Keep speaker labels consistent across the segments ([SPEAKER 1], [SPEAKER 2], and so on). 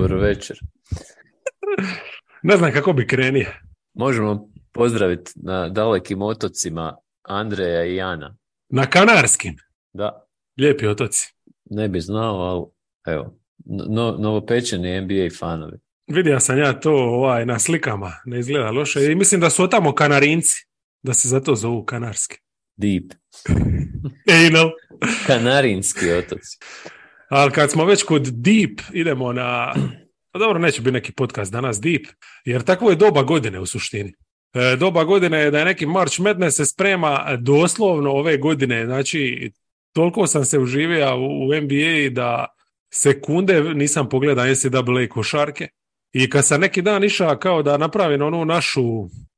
[SPEAKER 1] Dobro večer.
[SPEAKER 2] Ne znam kako bi krenio.
[SPEAKER 1] Možemo pozdraviti na dalekim otocima Andreja i Jana.
[SPEAKER 2] Na Kanarskim.
[SPEAKER 1] Da,
[SPEAKER 2] Lijepi otoci.
[SPEAKER 1] ne bi znao, ali evo, no, novopečeni NBA fanovi.
[SPEAKER 2] Vidio sam ja to ovaj, na slikama, ne izgleda loše. I mislim da su tamo Kanarinci, da se zato zovu Kanarski.
[SPEAKER 1] Deep.
[SPEAKER 2] No.
[SPEAKER 1] Kanarinski otoci.
[SPEAKER 2] Ali kad smo već kod Deep, idemo na... Pa dobro, neće biti neki podcast danas Deep, jer takvo je doba godine u suštini. E, doba godine je da je neki March Madness se sprema doslovno ove godine, znači toliko sam se uživio u, NBA da sekunde nisam pogledao NCAA košarke i kad sam neki dan išao kao da napravim onu našu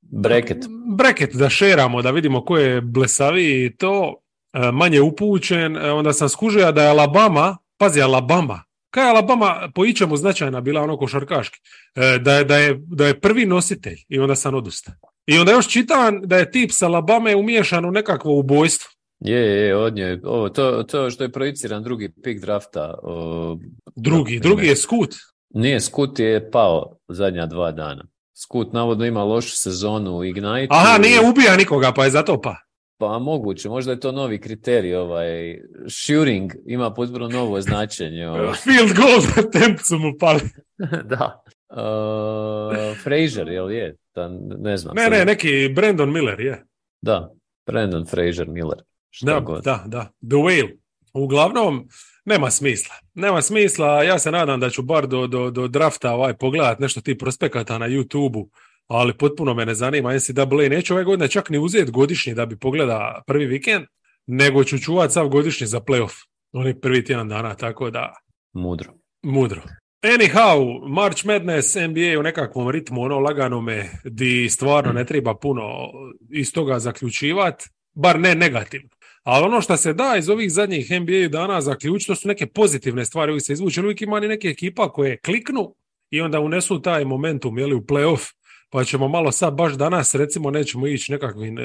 [SPEAKER 1] Breket.
[SPEAKER 2] breket da šeramo, da vidimo ko je blesaviji i to, e, manje upućen, e, onda sam skužio da je Alabama, pazi Alabama, kaj je Alabama po ičemu značajna bila ono košarkaški, e, da je, da, je, da je prvi nositelj i onda sam odustao. I onda još čitam da je tip sa Alabame umiješan u nekakvo ubojstvo.
[SPEAKER 1] Je, je, od nje. Ovo, to, to što je projiciran drugi pik drafta. o,
[SPEAKER 2] Drugi, drugi je skut.
[SPEAKER 1] Nije, Skut je pao zadnja dva dana. Skut navodno ima lošu sezonu u Ignite.
[SPEAKER 2] Aha, nije ubija nikoga, pa je zato pa.
[SPEAKER 1] Pa moguće, možda je to novi kriterij, ovaj, shooting ima potpuno novo značenje. Ovaj.
[SPEAKER 2] Field goal attempt su mu pali.
[SPEAKER 1] da. Uh, Frazier, jel je? Da, ne znam.
[SPEAKER 2] Ne, ne, neki Brandon Miller je.
[SPEAKER 1] Da, Brandon Frazier Miller. Šta
[SPEAKER 2] Da,
[SPEAKER 1] god.
[SPEAKER 2] da, da. The Whale. Uglavnom, nema smisla. Nema smisla, ja se nadam da ću bar do, do, do drafta ovaj pogledat nešto ti prospekata na YouTube-u, ali potpuno me ne zanima NCAA. Neću ove godine čak ni uzeti godišnji da bi pogleda prvi vikend, nego ću čuvat sav godišnji za playoff. Oni prvi tjedan dana, tako da
[SPEAKER 1] Mudro.
[SPEAKER 2] mudro. Anyhow, March Madness, NBA u nekakvom ritmu, ono laganome, di stvarno ne treba puno iz toga zaključivat, bar ne negativno. Ali ono što se da iz ovih zadnjih NBA dana zaključiti, to su neke pozitivne stvari uvijek se izvuče. Uvijek ima ni neke ekipa koje kliknu i onda unesu taj momentum jeli, u playoff, pa ćemo malo sad baš danas, recimo, nećemo ići nekakvim e,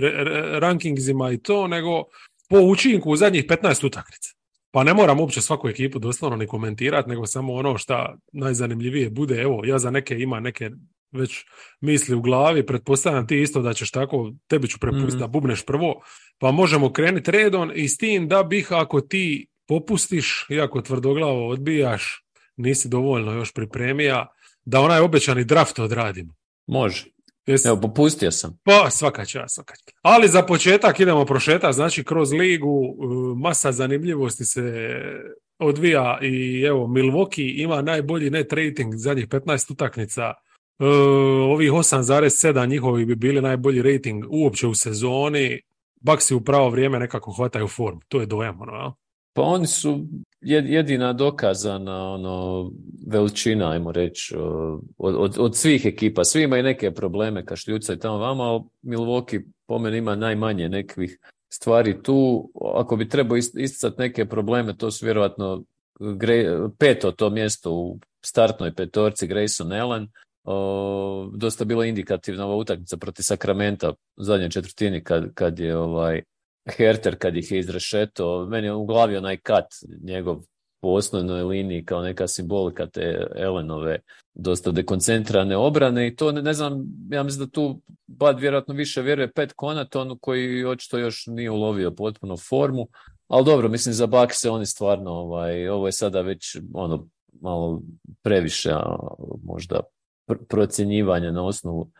[SPEAKER 2] re- re- rankingsima i to, nego po učinku u zadnjih 15 utakmica. Pa ne moram uopće svaku ekipu doslovno ni komentirati, nego samo ono šta najzanimljivije bude. Evo, ja za neke ima neke već misli u glavi, pretpostavljam ti isto da ćeš tako, tebi ću prepustiti
[SPEAKER 1] Mhm.
[SPEAKER 2] da bubneš prvo, pa možemo krenuti redom i s tim da bih ako ti popustiš, iako tvrdoglavo odbijaš, nisi dovoljno još pripremija, da onaj obećani draft odradimo.
[SPEAKER 1] Može.
[SPEAKER 2] Jesi-
[SPEAKER 1] Evo, popustio sam.
[SPEAKER 2] pa svaka čast, svaka čast. Ali za početak idemo prošetati, znači kroz ligu e, masa zanimljivosti se odvija i evo Milwaukee ima najbolji net rating zadnjih 15 utakmica. E, ovih 8,7 njihovi bi bili najbolji rating uopće u sezoni. Baksi u pravo vrijeme nekako hvataju formu. To je dojam, ono, jel?
[SPEAKER 1] Pa oni su jed- jedina dokazana ono, veličina, ajmo reći, od, od, od svih ekipa. Svi imaju neke probleme kašljuca i tamo vama, ali Milwaukee po meni ima najmanje nekih stvari tu. Ako bi trebao ist- isticati neke probleme, to su vjerojatno peto to mjesto u startnoj petorci Grayson Allen. O, dosta bila indikativna ova utakmica protiv Sakramenta u zadnjoj četvrtini kad, kad je ovaj Herter kad ih je izrešeto, meni je u glavi onaj kat njegov po osnovnoj liniji kao neka simbolika te Elenove dosta dekoncentrane obrane i to ne, znam, ja mislim da tu Bad vjerojatno više vjeruje Pet Conaton koji očito još nije ulovio potpuno formu, ali dobro, mislim za Bucks se oni stvarno, ovaj, ovo je sada već ono malo previše možda pr- procjenjivanja na osnovu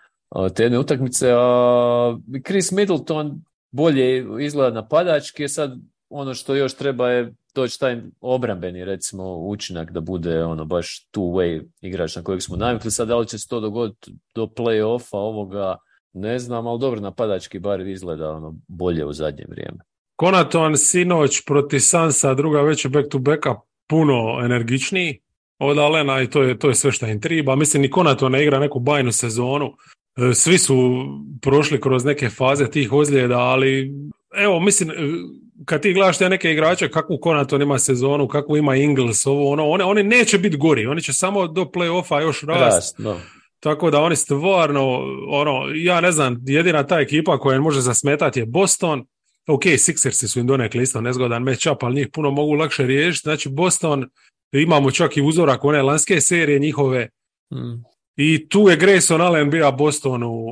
[SPEAKER 1] te jedne utakmice, a Chris Middleton bolje izgleda napadački, sad ono što još treba je doći taj obrambeni recimo učinak da bude ono baš two way igrač na kojeg smo navikli. Sad da li će se to dogoditi do play-offa ovoga ne znam, ali dobro napadački bar izgleda ono bolje u zadnje vrijeme.
[SPEAKER 2] Konaton sinoć proti Sansa, druga je back to backa puno energičniji od Alena i to je, to je sve što im triba. Mislim, ni Konaton ne igra neku bajnu sezonu. E, Svi su prošli kroz neke faze tih ozljeda, ali evo, mislim, e, kad ti gledaš te neke igrače, kakvu Konaton ima sezonu, kakvu ima Ingles, ovo, ono, oni, oni neće biti gori, oni će samo do play-offa još rast.
[SPEAKER 1] Rast, no.
[SPEAKER 2] Tako da oni stvarno, ono, ja ne znam, jedina ta ekipa koja može zasmetati je Boston. Ok, Sixersi su im donekli isto nezgodan matchup, ali njih puno mogu lakše riješiti. Znači Boston, imamo čak i uzorak one lanske serije njihove.
[SPEAKER 1] Mm.
[SPEAKER 2] I tu je Grayson Allen bio Bostonu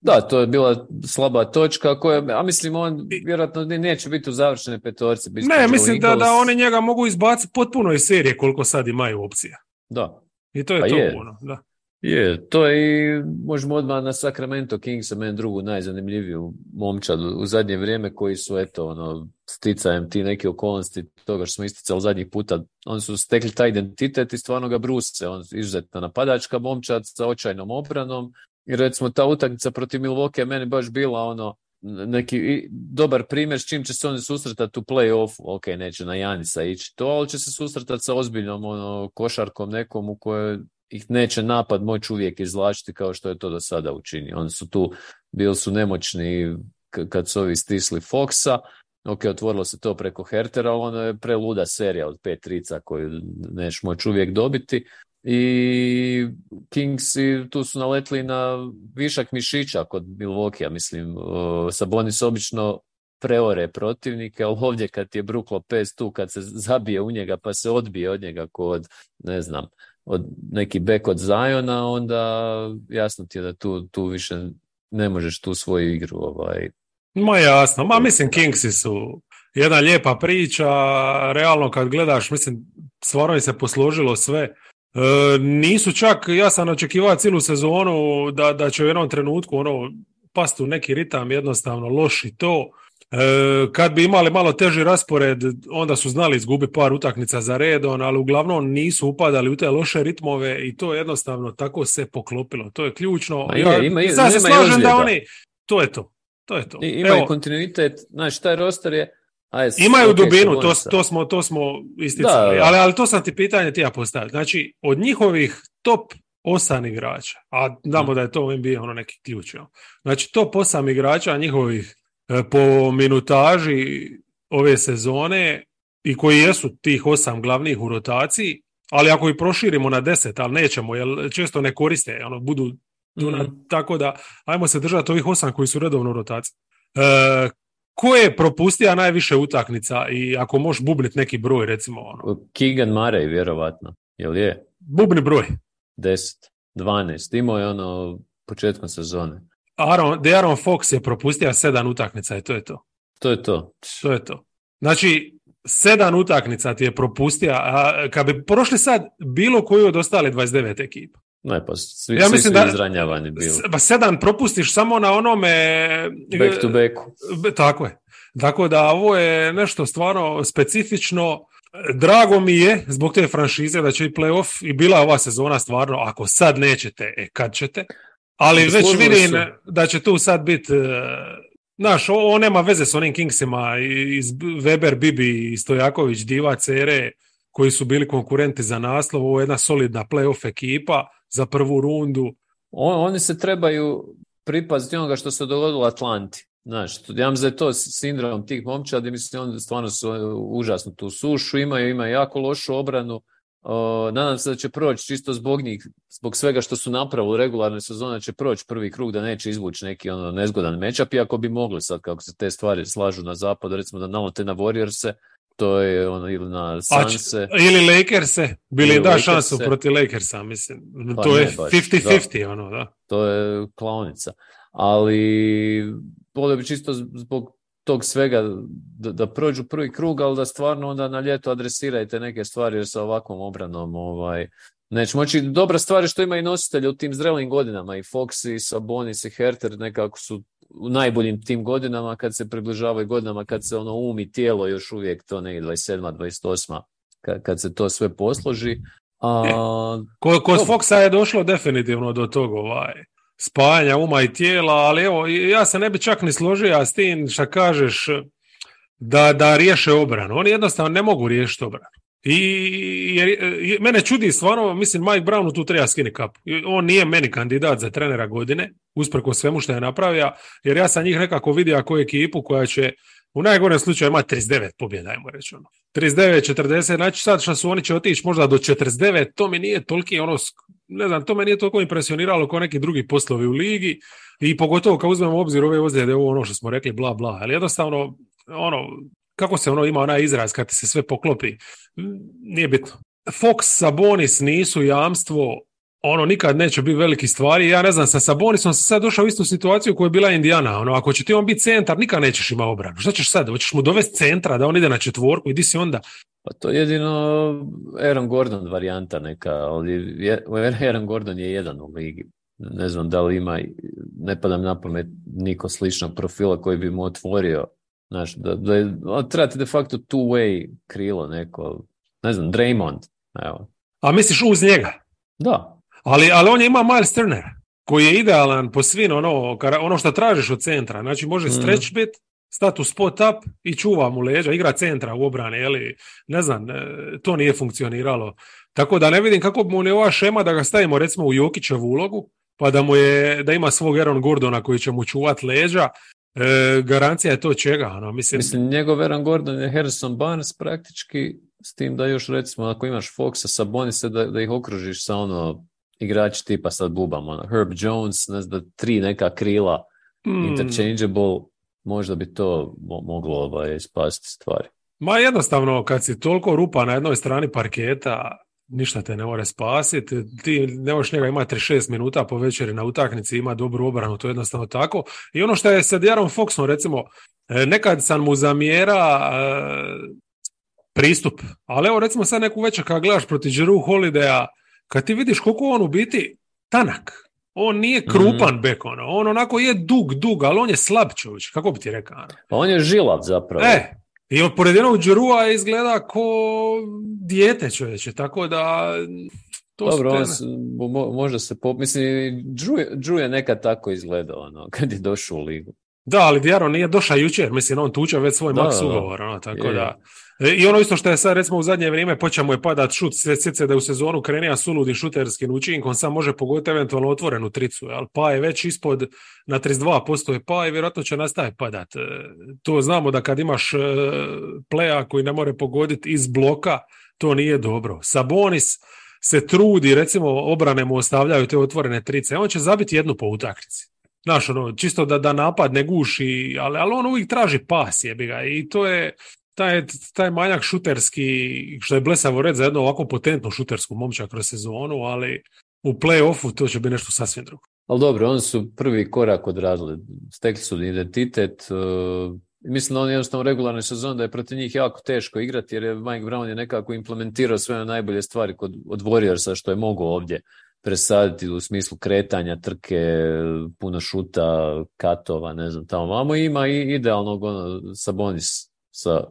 [SPEAKER 1] da, to je bila slaba točka koja, a mislim on vjerojatno neće biti u završene petorci.
[SPEAKER 2] Ne, mislim da, da oni njega mogu izbaciti potpuno iz serije koliko sad imaju opcija.
[SPEAKER 1] Da.
[SPEAKER 2] I to je
[SPEAKER 1] pa
[SPEAKER 2] to
[SPEAKER 1] je.
[SPEAKER 2] ono, da.
[SPEAKER 1] Je, to je i možemo odmah na Sacramento Kings, meni drugu najzanimljiviju momčad u zadnje vrijeme koji su eto ono sticajem ti neke okolnosti toga što smo isticali zadnjih puta, oni su stekli taj identitet i stvarno ga bruse, on izuzetna napadačka momčad sa očajnom obranom i recimo ta utakmica protiv Milwaukee meni baš bila ono neki dobar primjer s čim će se oni susretati u play-offu. Ok, neće na Janisa ići to, ali će se susretati sa ozbiljnom ono, košarkom nekom u kojoj ih neće napad moći uvijek izvlačiti kao što je to do sada učinio. Oni su tu, bili su nemoćni kad su ovi stisli Foxa, ok, otvorilo se to preko Hertera, ali ono je preluda serija od pet trica koju neš moći uvijek dobiti. I Kingsi tu su naletli na višak mišića kod Milwaukee, mislim, Sabonis obično preore protivnike, ali ovdje kad je Brook Lopez tu, kad se zabije u njega pa se odbije od njega kod, ne znam, od neki bek od Zajona, onda jasno ti je da tu, tu više ne možeš tu svoju igru ovaj,
[SPEAKER 2] Ma jasno, ma mislim Kingsi su jedna lijepa priča, realno kad gledaš, mislim, stvarno je se posložilo sve. E, nisu čak, ja sam očekivao cijelu sezonu da, da će u jednom trenutku ono past u neki ritam jednostavno loši to. E, kad bi imali malo teži raspored, onda su znali izgubiti par utakmica za redon, ali uglavnom nisu upadali u te loše ritmove i to jednostavno tako se poklopilo. To je ključno.
[SPEAKER 1] Ma ja, ima,
[SPEAKER 2] sad se slažem da oni, to je to. To je to.
[SPEAKER 1] I, imaju kontinuitet, znači taj roster je
[SPEAKER 2] Imaju dubinu, to, to, smo, to smo isticali, Ali, ali to sam ti pitanje ti ja postavio. Znači, od njihovih top osam igrača, a znamo da je to NBA ono neki ključ. Znači, top osam igrača njihovih e, po minutaži ove sezone i koji jesu tih osam glavnih u rotaciji, ali ako ih proširimo na deset, ali nećemo, jer često ne koriste, ono, budu tu mhm. tako da ajmo se držati ovih osam koji su redovno u rotaciji. E, ko je propustio najviše utakmica i ako možeš bubnit neki broj recimo ono.
[SPEAKER 1] Keegan Murray vjerovatno, jel je?
[SPEAKER 2] Bubni broj.
[SPEAKER 1] 10, 12, imao je ono početkom sezone.
[SPEAKER 2] Aaron, De Aaron Fox je propustio sedam utakmica i to je to.
[SPEAKER 1] To je to.
[SPEAKER 2] To je to. Znači, sedam utakmica ti je propustio, a kad bi prošli sad bilo koju od ostale 29 ekipa,
[SPEAKER 1] ne, pa svi, ja mislim svi su izranjavani bili.
[SPEAKER 2] Pa sedam propustiš samo na onome...
[SPEAKER 1] Back to backu.
[SPEAKER 2] Tako je. Tako da ovo je nešto stvarno specifično. Drago mi je zbog te franšize da će i playoff i bila ova sezona stvarno, ako sad nećete, e kad ćete. Ali već vidim da će tu sad biti e, Znaš, ovo nema veze s onim Kingsima iz Weber, Bibi i Stojaković, Diva, Cere, koji su bili konkurenti za naslov. Ovo je jedna solidna playoff ekipa za prvu rundu.
[SPEAKER 1] oni se trebaju pripaziti onoga što se dogodilo u Atlanti. Znaš, ja mislim da je to sindrom tih momčadi, mislim, oni stvarno su užasno tu sušu, imaju, imaju jako lošu obranu, nadam se da će proći čisto zbog njih, zbog svega što su napravili u regularnoj sezoni, će proći prvi krug da neće izvući neki ono nezgodan mečap, iako bi mogli sad kako se te stvari slažu na zapadu, recimo da nalete na Warriorse, to je ono ili na Sanse.
[SPEAKER 2] ili Lakers-e, bili da šansu protiv Lakersa, mislim. Pa to je 50-50, ono, da.
[SPEAKER 1] To je klaonica. Ali volio bi čisto zbog tog svega da, da prođu prvi krug, ali da stvarno onda na ljeto adresirajte neke stvari jer sa ovakvom obranom ovaj, neće moći. Dobra stvar je što ima i nositelje u tim zrelim godinama i Fox i Sabonis i Herter nekako su u najboljim tim godinama kad se približavaju godinama kad se ono umi tijelo još uvijek to ne 27. 28. Kad, kad se to sve posloži. A,
[SPEAKER 2] e, kod, kod Foxa je došlo definitivno do tog ovaj, spajanja uma i tijela, ali evo, ja se ne bi čak ni složio s tim što kažeš da, da riješe obranu. Oni jednostavno ne mogu riješiti obranu. I jer, mene čudi stvarno, mislim Mike Brown tu treba skini kapu. On nije meni kandidat za trenera godine, usprko svemu što je napravio, jer ja sam njih nekako vidio ako ekipu koja će u najgorem slučaju ima 39 pobjeda, ajmo reći ono. 39, 40, znači sad što su oni će otići možda do 49, to mi nije toliki ono, ne znam, to me nije toliko impresioniralo kao neki drugi poslovi u ligi i pogotovo kad uzmemo obzir ove ozljede, ovo ono što smo rekli, bla, bla, ali jednostavno, ono, kako se ono ima onaj izraz kad se sve poklopi, nije bitno. Fox, Sabonis nisu jamstvo ono nikad neće biti veliki stvari. Ja ne znam, sa Sabonisom se sad došao u istu situaciju koja je bila Indiana. Ono, ako će ti on biti centar, nikad nećeš ima obranu. Šta ćeš sad? Hoćeš mu dovesti centra da on ide na četvorku i di si onda?
[SPEAKER 1] Pa to je jedino Aaron Gordon varijanta neka, ali Aaron Gordon je jedan u ligi. Ne znam da li ima, ne pada na pamet niko sličnog profila koji bi mu otvorio. Znaš, da, da je, trebate de facto two-way krilo neko, ne znam, Draymond. Evo.
[SPEAKER 2] A misliš uz njega?
[SPEAKER 1] Da,
[SPEAKER 2] ali, ali on je ima Miles Turner, koji je idealan po svin ono, ono što tražiš od centra. Znači može mm. stretch bit, stati u spot up i čuva mu leđa, igra centra u obrane, jeli, ne znam, e, to nije funkcioniralo. Tako da ne vidim kako mu ne ova šema da ga stavimo recimo u Jokićevu ulogu, pa da mu je, da ima svog Aaron Gordona koji će mu čuvat leđa, e, garancija je to čega. Ono, mislim...
[SPEAKER 1] mislim, njegov Aaron Gordon je Harrison Barnes praktički, s tim da još recimo ako imaš Foxa sa Bonise da, da ih okružiš sa ono igrači tipa sad bubam, ono, Herb Jones, ne znam, tri neka krila, mm. interchangeable, možda bi to moglo ovaj, spasiti stvari.
[SPEAKER 2] Ma jednostavno, kad si toliko rupa na jednoj strani parketa, ništa te ne more spasiti. Ti ne možeš njega imati 36 minuta po večeri na utaknici, ima dobru obranu, to je jednostavno tako. I ono što je sa Jarom Foxom, recimo, e, nekad sam mu zamjera e, pristup, ali evo recimo sad neku večer kad gledaš protiv Jeru Holidaya, kad ti vidiš koliko on u biti tanak, on nije krupan mm bek, ono. on onako je dug, dug, ali on je slab čovječ, kako bi ti rekao? Ono?
[SPEAKER 1] Pa on je žilav zapravo.
[SPEAKER 2] E, i od pored jednog džerua izgleda ko dijete čovječe, tako da...
[SPEAKER 1] To Dobro, on možda se po... Mislim, Drew je nekad tako izgledao, ono, kad je došao u ligu.
[SPEAKER 2] Da, ali Diaro nije došao jučer, mislim, on tuča već svoj maks ugovor, ono, tako da... E, I ono isto što je sad recimo u zadnje vrijeme počeo mu je padat šut, sjece da je u sezonu krenija suludim šuterskim učinkom, sam može pogoditi eventualno otvorenu tricu, ali pa je već ispod na 32% je pa i vjerojatno će nastaviti padat. E, to znamo da kad imaš e, pleja koji ne more pogoditi iz bloka, to nije dobro. Sabonis se trudi, recimo obrane mu ostavljaju te otvorene trice, on će zabiti jednu po utakmici. Znaš, ono, čisto da, da napad ne guši, ali, ali on uvijek traži pas, jebi ga, i to je, taj, taj manjak šuterski, što je blesavo red za jednu ovako potentnu šutersku momča kroz sezonu, ali u play-offu to će biti nešto sasvim drugo.
[SPEAKER 1] Ali dobro, oni su prvi korak odradili, stekli su identitet, uh, mislim da on jednostavno regularni sezon da je protiv njih jako teško igrati jer je Mike Brown je nekako implementirao sve najbolje stvari kod, od Warriorsa što je mogao ovdje presaditi u smislu kretanja, trke, puno šuta, katova, ne znam, tamo vamo ima i idealnog ono, Sabonis sa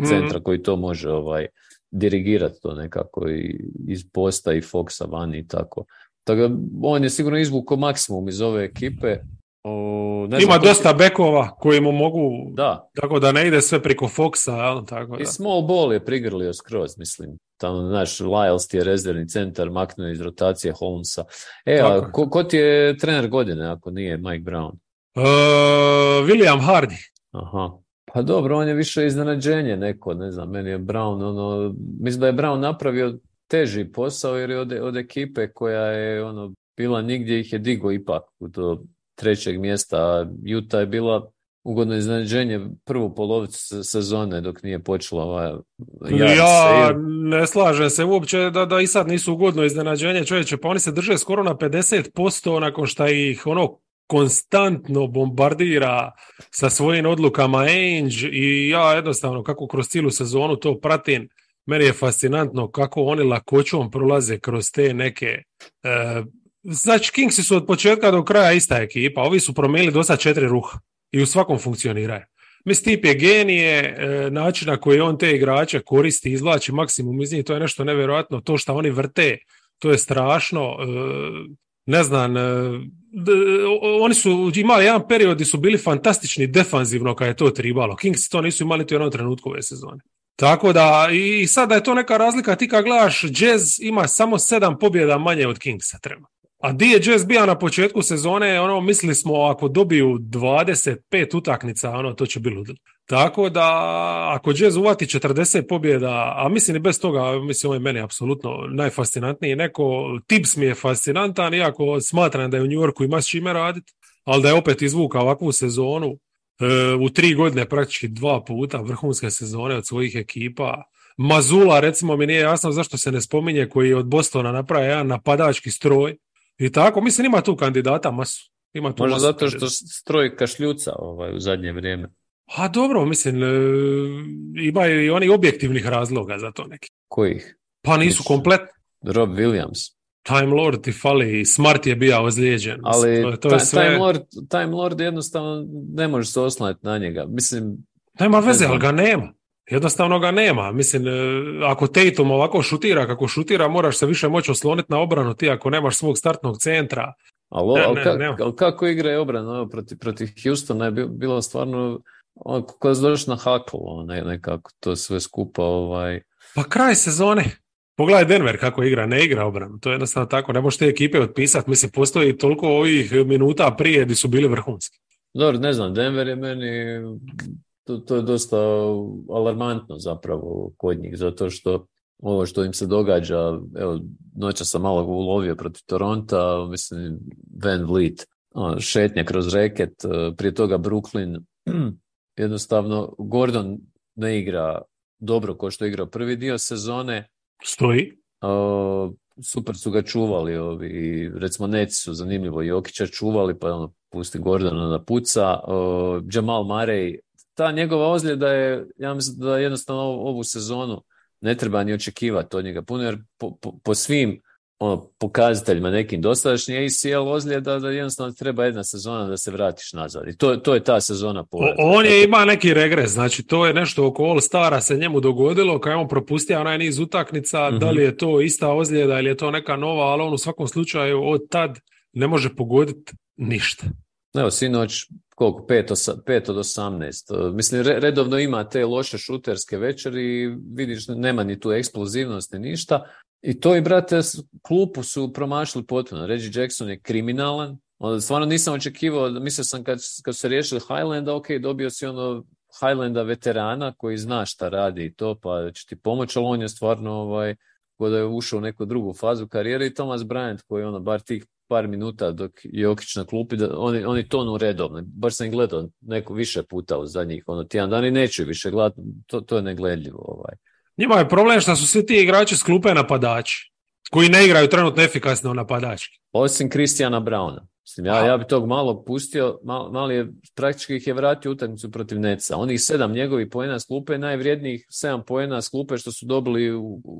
[SPEAKER 1] Mhm. centra koji to može ovaj dirigirati to nekako i iz posta i Foxa vani i tako. Tako on je sigurno izvukao maksimum iz ove ekipe.
[SPEAKER 2] O, ne Ima dosta bekova koji mu mogu, da. tako da ne ide sve preko Foxa. Tako da.
[SPEAKER 1] I small ball je prigrlio skroz, mislim. Tamo, znaš, Lyles ti je rezervni centar, maknuo iz rotacije Holmesa. E, a ko, ko, ti je trener godine ako nije Mike Brown?
[SPEAKER 2] Uh, William Hardy.
[SPEAKER 1] Aha. Pa dobro, on je više iznenađenje neko, ne znam, meni je Brown, ono, mislim da je Brown napravio teži posao jer je od, od ekipe koja je ono bila nigdje ih je digo ipak to trećeg mjesta, a Juta je bila ugodno iznenađenje prvu polovicu sezone dok nije počela ova
[SPEAKER 2] Ja ne slažem se uopće da, da i sad nisu ugodno iznenađenje čovječe, pa oni se drže skoro na 50% nakon što ih ono konstantno bombardira sa svojim odlukama Ainge i ja jednostavno kako kroz cijelu sezonu to pratim, meni je fascinantno kako oni lakoćom prolaze kroz te neke... E, znači, Kingsi su od početka do kraja ista ekipa, ovi su promijenili dosta četiri ruha i u svakom funkcioniraju. Mislim, tip je genije, e, način na koji on te igrače koristi, izvlači maksimum iz njih, to je nešto nevjerojatno. To što oni vrte, to je strašno. E, ne znam, e, oni su imali jedan period gdje su bili fantastični defanzivno kad je to tribalo. Kings to nisu imali u jednom trenutku ove sezone. Tako da, i sada je to neka razlika, ti kad gledaš, Jazz ima samo sedam pobjeda manje od Kingsa treba. A di je Jazz bio na početku sezone, ono, mislili smo ako dobiju 25 utaknica, ono, to će biti ludilo. Tako da, ako Jazz uvati 40 pobjeda, a mislim i bez toga, mislim ovo je meni apsolutno najfascinantniji, neko, Tips mi je fascinantan, iako smatram da je u New Yorku ima s čime raditi, ali da je opet izvuka ovakvu sezonu, e, u tri godine praktički dva puta vrhunske sezone od svojih ekipa, Mazula, recimo, mi nije jasno zašto se ne spominje koji je od Bostona napravio jedan napadački stroj. I tako, mislim, ima tu kandidata masu. Ima tu
[SPEAKER 1] Možda
[SPEAKER 2] masu
[SPEAKER 1] zato što stroj kašljuca ovaj, u zadnje vrijeme.
[SPEAKER 2] A dobro, mislim, e, ima i oni objektivnih razloga za to neki.
[SPEAKER 1] Kojih?
[SPEAKER 2] Pa nisu
[SPEAKER 1] Mislim,
[SPEAKER 2] kompletni.
[SPEAKER 1] Rob Williams.
[SPEAKER 2] Time Lord ti fali, Smart je bio ozlijeđen.
[SPEAKER 1] Ali
[SPEAKER 2] to, to
[SPEAKER 1] ta-
[SPEAKER 2] je sve...
[SPEAKER 1] Time, Lord, Time Lord jednostavno ne može se oslanjati na njega. Mislim,
[SPEAKER 2] Nema veze, ali ga nema. Jednostavno ga nema. Mislim, e, ako Tatum ovako šutira kako šutira, moraš se više moći osloniti na obranu ti ako nemaš svog startnog centra.
[SPEAKER 1] ali,
[SPEAKER 2] Ne,
[SPEAKER 1] ali
[SPEAKER 2] ne,
[SPEAKER 1] ka- ali kako igra je obrana evo, protiv, protiv Houstona je bi- bilo stvarno ono, ko se došao na hakl, ono, ne, nekako to sve skupa ovaj,
[SPEAKER 2] Pa kraj sezone. Pogledaj Denver kako igra, ne igra obranu. To je jednostavno tako, ne možeš te ekipe otpisati. Mislim, postoji toliko ovih minuta prije gdje su bili vrhunski.
[SPEAKER 1] Dobro, ne znam, Denver je meni, to, to je dosta alarmantno zapravo kod njih, zato što ovo što im se događa, evo, noća sam malo ulovio protiv Toronta, mislim, Van Vliet, ono, šetnja kroz reket, eh, prije toga Brooklyn, jednostavno, Gordon ne igra dobro kao što je igrao prvi dio sezone,
[SPEAKER 2] Stoji.
[SPEAKER 1] Uh, super su ga čuvali ovi, recimo Neci su zanimljivo Jokića čuvali, pa ono, pusti Gordona da puca. Uh, Jamal Murray, ta njegova ozljeda je, ja mislim da jednostavno ovu, sezonu ne treba ni očekivati od njega puno, jer po, po, po svim ono, pokazateljima nekim dosadašnji ACL ozljeda da jednostavno treba jedna sezona da se vratiš nazad. I to, to je ta sezona povratka.
[SPEAKER 2] on je ima neki regres, znači to je nešto oko All Stara se njemu dogodilo, kad je on propustio onaj niz utakmica,
[SPEAKER 1] Mhm.
[SPEAKER 2] da li je to ista ozljeda ili je to neka nova, ali on u svakom slučaju od tad ne može pogoditi ništa.
[SPEAKER 1] Evo, sinoć, koliko, 5 od 18. Uh, Mislim, re- redovno ima te loše šuterske večeri vidiš, nema ni tu eksplozivnost ni ništa. I to i, brate, klupu su promašili potpuno. Reggie Jackson je kriminalan. Onda stvarno nisam očekivao, mislio sam kad, kad se riješili Highlanda, ok, dobio si ono Highlanda veterana koji zna šta radi i to, pa će ti pomoći, ali on je stvarno ovaj, da je ušao u neku drugu fazu karijere i Thomas Bryant koji ono bar tih par minuta dok je Jokić na klupi, da oni, oni tonu redovno. Baš sam gledao neko više puta u zadnjih ono, tjedan dana i neću više gledati, to, to je negledljivo. Ovaj.
[SPEAKER 2] Njima je problem što su svi ti igrači s klupe napadači, koji ne igraju trenutno efikasno napadački.
[SPEAKER 1] Osim Kristijana Brauna. Mislim, ja, ja bi tog malo pustio, mal, mali je, praktički ih je vratio utakmicu protiv Neca. Onih sedam njegovih poena s klupe, najvrijednijih sedam poena s klupe što su dobili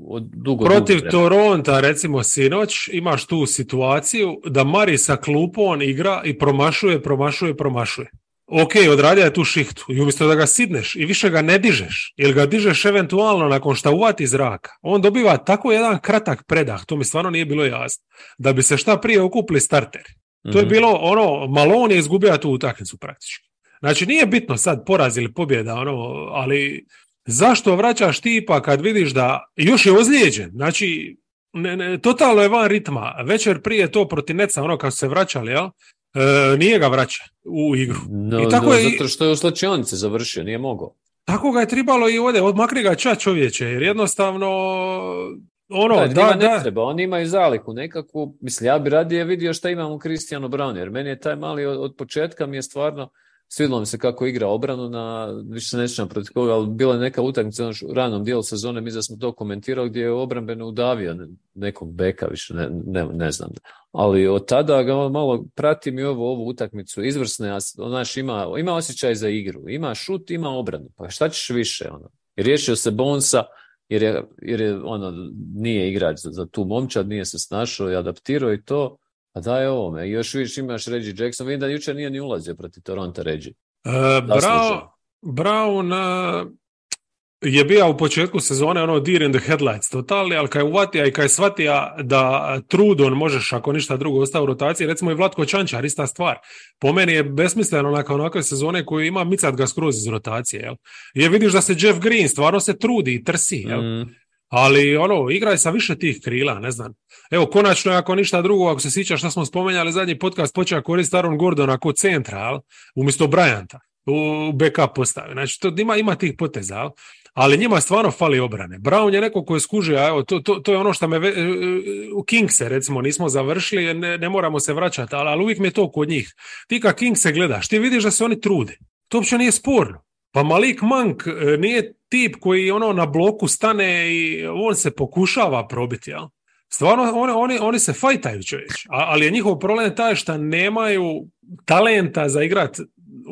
[SPEAKER 1] od dugo,
[SPEAKER 2] Protiv
[SPEAKER 1] dugo.
[SPEAKER 2] Toronta, recimo sinoć, imaš tu situaciju da Mari sa klupom igra i promašuje, promašuje, promašuje. Ok, odradio je tu šihtu i umjesto da ga sidneš i više ga ne dižeš, ili ga dižeš eventualno nakon što uvati zraka, on dobiva tako jedan kratak predah, to mi stvarno nije bilo jasno, da bi se šta prije okupili starteri. To je
[SPEAKER 1] Mhm.
[SPEAKER 2] bilo ono, Malon je izgubio tu utakmicu praktički. Znači nije bitno sad poraz ili pobjeda, ono, ali zašto vraćaš tipa kad vidiš da još je ozlijeđen, znači ne, ne, totalno je van ritma. Večer prije to protiv Neca, ono kad su se vraćali, jel? E, nije ga vraća u igru.
[SPEAKER 1] No,
[SPEAKER 2] I tako
[SPEAKER 1] no,
[SPEAKER 2] je
[SPEAKER 1] zato što je u slačionici završio, nije mogao.
[SPEAKER 2] Tako ga je tribalo i ovdje, odmakni ga ča čovječe, jer jednostavno ono,
[SPEAKER 1] Da,
[SPEAKER 2] da, da,
[SPEAKER 1] treba, oni imaju zaliku nekakvu, mislim, ja bi radije vidio šta imamo u Kristijanu Brownu, jer meni je taj mali od, od početka mi je stvarno, svidilo mi se kako igra obranu na, više ne sjećam protiv koga, ali bila je neka utakmica ono u ranom dijelu sezone, mi da smo to komentirali, gdje je obrambeno udavio ne- nekog beka, više ne, ne, ne znam. Ali od tada ga malo pratim i ovo, ovu utakmicu, izvrsne, znaš, ima, ima osjećaj za igru, ima šut, ima obranu, pa šta ćeš više, ono. Riješio se Bonsa, jer je, jer je ono, nije igrač za, za tu momčad, nije se snašao i adaptirao i to, a daj ovome. I još više imaš Reggie Jackson, vidim da jučer nije ni ulazio protiv Toronto Reggie.
[SPEAKER 2] E. Brown, Brown e, je bio u početku sezone ono deer in the headlights totalni, ali kad je uvatija i kad je shvatija da trudon možeš ako ništa drugo ostao u rotaciji, recimo i Vlatko Čančar, ista stvar. Po meni je besmisleno nakon onakve sezone koju ima micat ga skroz iz rotacije. Jel? Jer vidiš da se Jeff Green stvarno se trudi i trsi. Jel?
[SPEAKER 1] Mm,
[SPEAKER 2] Ali ono, igraj sa više tih krila, ne znam. Evo, konačno, ako ništa drugo, ako se sjećaš šta smo spomenjali, zadnji podcast počeo koristiti Aaron Gordona kod centra, jel? umjesto Bryanta u backup postavi. Znači, to ima, ima tih poteza? Ali njima stvarno fali obrane. Brown je neko ko je skužio, a evo, to, to, to je ono što me... Ve, u Kingse, recimo, nismo završili, ne, ne moramo se vraćati, ali, ali uvijek mi je to kod njih. Ti kad Kingse gledaš, ti vidiš da se oni trude. To uopće nije sporno. Pa Malik Monk e, nije tip koji ono na bloku stane i on se pokušava probiti, jel? Stvarno, oni, oni, oni se fajtaju čovječ, ali je njihov problem taj što nemaju talenta za igrat,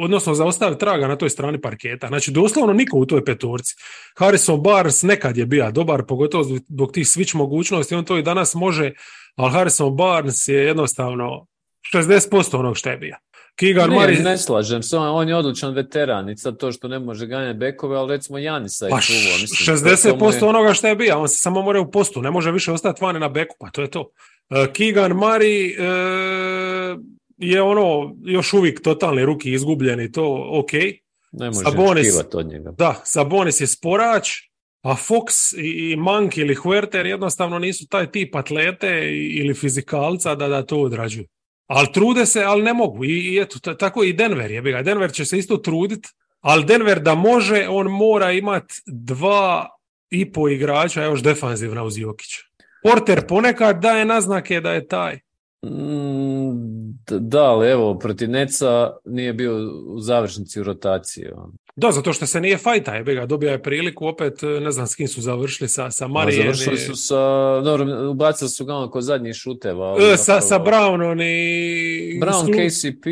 [SPEAKER 2] odnosno za traga na toj strani parketa. Znači, doslovno niko u toj petorci. Harrison Barnes nekad je bio dobar, pogotovo zbog tih switch mogućnosti, on to i danas može, ali Harrison Barnes je jednostavno 60% onog što je bio.
[SPEAKER 1] Kigar ne, Mari... ne slažem se, on je odličan veteran i sad to što ne može ganjati bekove, ali recimo Janisa je
[SPEAKER 2] pa, čuvo. Mislim, 60% je... onoga što je bio, on se samo mora u postu, ne može više ostati vani na beku, pa to je to. Uh, Kigan Mari je ono još uvijek totalni ruki izgubljeni, to ok.
[SPEAKER 1] Ne može Sabonis, od njega.
[SPEAKER 2] Da, Sabonis je sporač, a Fox i Mank ili Huerter jednostavno nisu taj tip atlete ili fizikalca da, da to odrađuju. Ali trude se, ali ne mogu. I, i eto, tako i Denver je. Denver će se isto truditi, ali Denver da može, on mora imati dva i po igrača još defanzivna uz Jokića. Porter ponekad daje naznake da je taj.
[SPEAKER 1] Mm, da, ali evo, protiv Neca nije bio u završnici u rotaciji.
[SPEAKER 2] Da, zato što se nije fajta, je ga dobio je priliku, opet ne znam s kim su završili, sa, sa Marijem.
[SPEAKER 1] Završili su sa, dobro, ubacili su ga ono kod zadnjih šuteva.
[SPEAKER 2] E, sa, sa Brownom i...
[SPEAKER 1] Brown, KCP...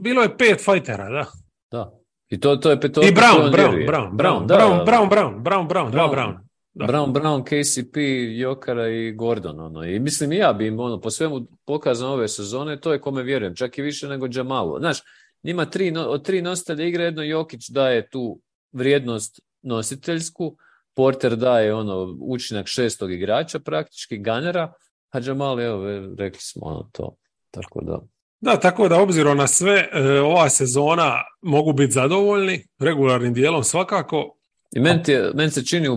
[SPEAKER 2] Bilo je pet fajtera, da.
[SPEAKER 1] Da. I to, to je peto...
[SPEAKER 2] I Brown, Brown, Brown, Brown, da, Brown, Brown, Brown, Brown, Brown, dva Brown.
[SPEAKER 1] Da. Brown, Brown, KCP, Jokara i Gordon. Ono. I mislim i ja bi im ono, po svemu pokazano ove sezone, to je kome vjerujem, čak i više nego Jamalu. Znaš, njima tri, od tri nositelja igre jedno Jokić daje tu vrijednost nositeljsku, Porter daje ono učinak šestog igrača praktički, ganera, a Jamal, evo, rekli smo ono to. Tako da.
[SPEAKER 2] Da, tako da obzirom na sve, e, ova sezona mogu biti zadovoljni, regularnim dijelom svakako.
[SPEAKER 1] I meni, se čini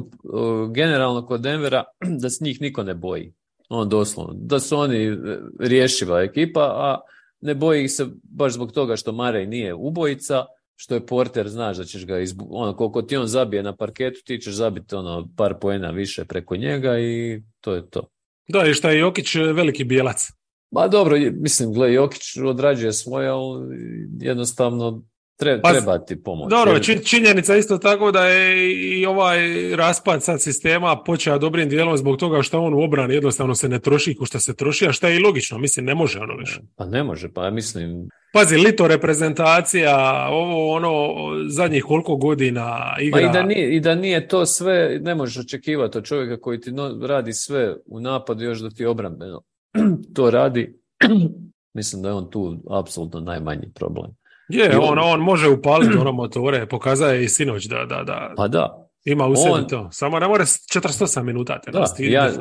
[SPEAKER 1] generalno kod Denvera da s njih niko ne boji. On doslovno. Da su oni rješiva ekipa, a ne boji ih se baš zbog toga što Marej nije ubojica, što je Porter, znaš da ćeš ga, izbu... ono, koliko ti on zabije na parketu, ti ćeš zabiti ono, par poena više preko njega i to je to.
[SPEAKER 2] Da, i šta je Jokić veliki bijelac.
[SPEAKER 1] Ma dobro, mislim, gle, Jokić odrađuje svoje, ali jednostavno Treba, pa, treba ti pomoć.
[SPEAKER 2] Dobro, činjenica isto tako da je i ovaj raspad sad sistema počeo dobrim dijelom zbog toga što on u obrani jednostavno se ne troši ko što se troši, a što je i logično, mislim, ne može ono više.
[SPEAKER 1] Pa ne može, pa mislim...
[SPEAKER 2] Pazi, lito reprezentacija, ovo ono zadnjih koliko godina igra...
[SPEAKER 1] Pa i da, nije, i da nije to sve, ne možeš očekivati od čovjeka koji ti radi sve u napadu još da ti obrambeno to radi. mislim da je on tu apsolutno najmanji problem.
[SPEAKER 2] Je, on, on može upaliti ono motore, pokazuje i sinoć da, da, da,
[SPEAKER 1] pa da.
[SPEAKER 2] ima u sebi to. Samo ne mora 48 minuta te
[SPEAKER 1] da, ja,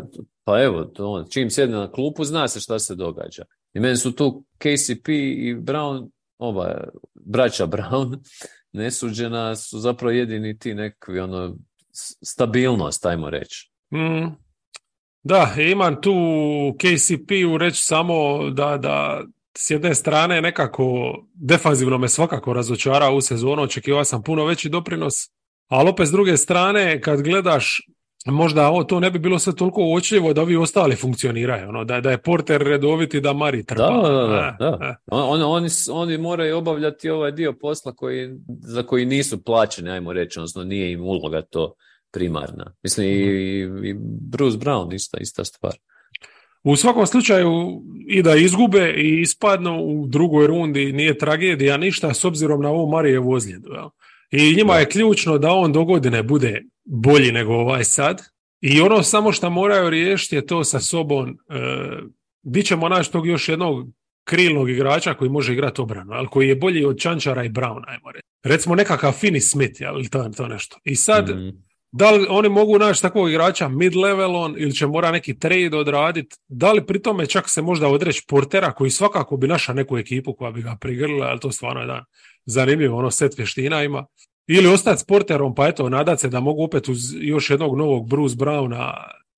[SPEAKER 1] Pa evo, to, čim sjedne na klupu, zna se šta se događa. I meni su tu KCP i Brown, ova, braća Brown, nesuđena su zapravo jedini ti nekakvi ono, stabilnost, ajmo reći.
[SPEAKER 2] Mm. Da, imam tu KCP-u reći samo da, da s jedne strane nekako defanzivno me svakako razočara u sezonu, očekivao sam puno veći doprinos, ali opet s druge strane kad gledaš možda ovo to ne bi bilo sve toliko uočljivo da vi ostali funkcioniraju, ono, da, da je Porter redoviti da Mari trpa.
[SPEAKER 1] Da, da, da. Eh. On, oni, oni moraju obavljati ovaj dio posla koji, za koji nisu plaćeni, ajmo reći, odnosno nije im uloga to primarna. Mislim, i, i Bruce Brown ista, ista stvar.
[SPEAKER 2] U svakom slučaju i da izgube i ispadnu u drugoj rundi nije tragedija ništa s obzirom na ovu Marijevu ozljedu. I njima je ključno da on do godine bude bolji nego ovaj sad. I ono samo što moraju riješiti je to sa sobom. E, bit ćemo naći tog još jednog krilnog igrača koji može igrati obranu, ali koji je bolji od Čančara i Browna, ajmo reći. Recimo nekakav Finney Smith, ali to, to nešto. I sad, mhm. Da li oni mogu naći takvog igrača mid-level on ili će mora neki trade odraditi? Da li pri tome čak se možda odreći portera koji svakako bi naša neku ekipu koja bi ga prigrlila, ali to stvarno je da zanimljivo, ono set vještina ima. Ili ostati s porterom, pa eto, nadat se da mogu opet uz još jednog novog Bruce Browna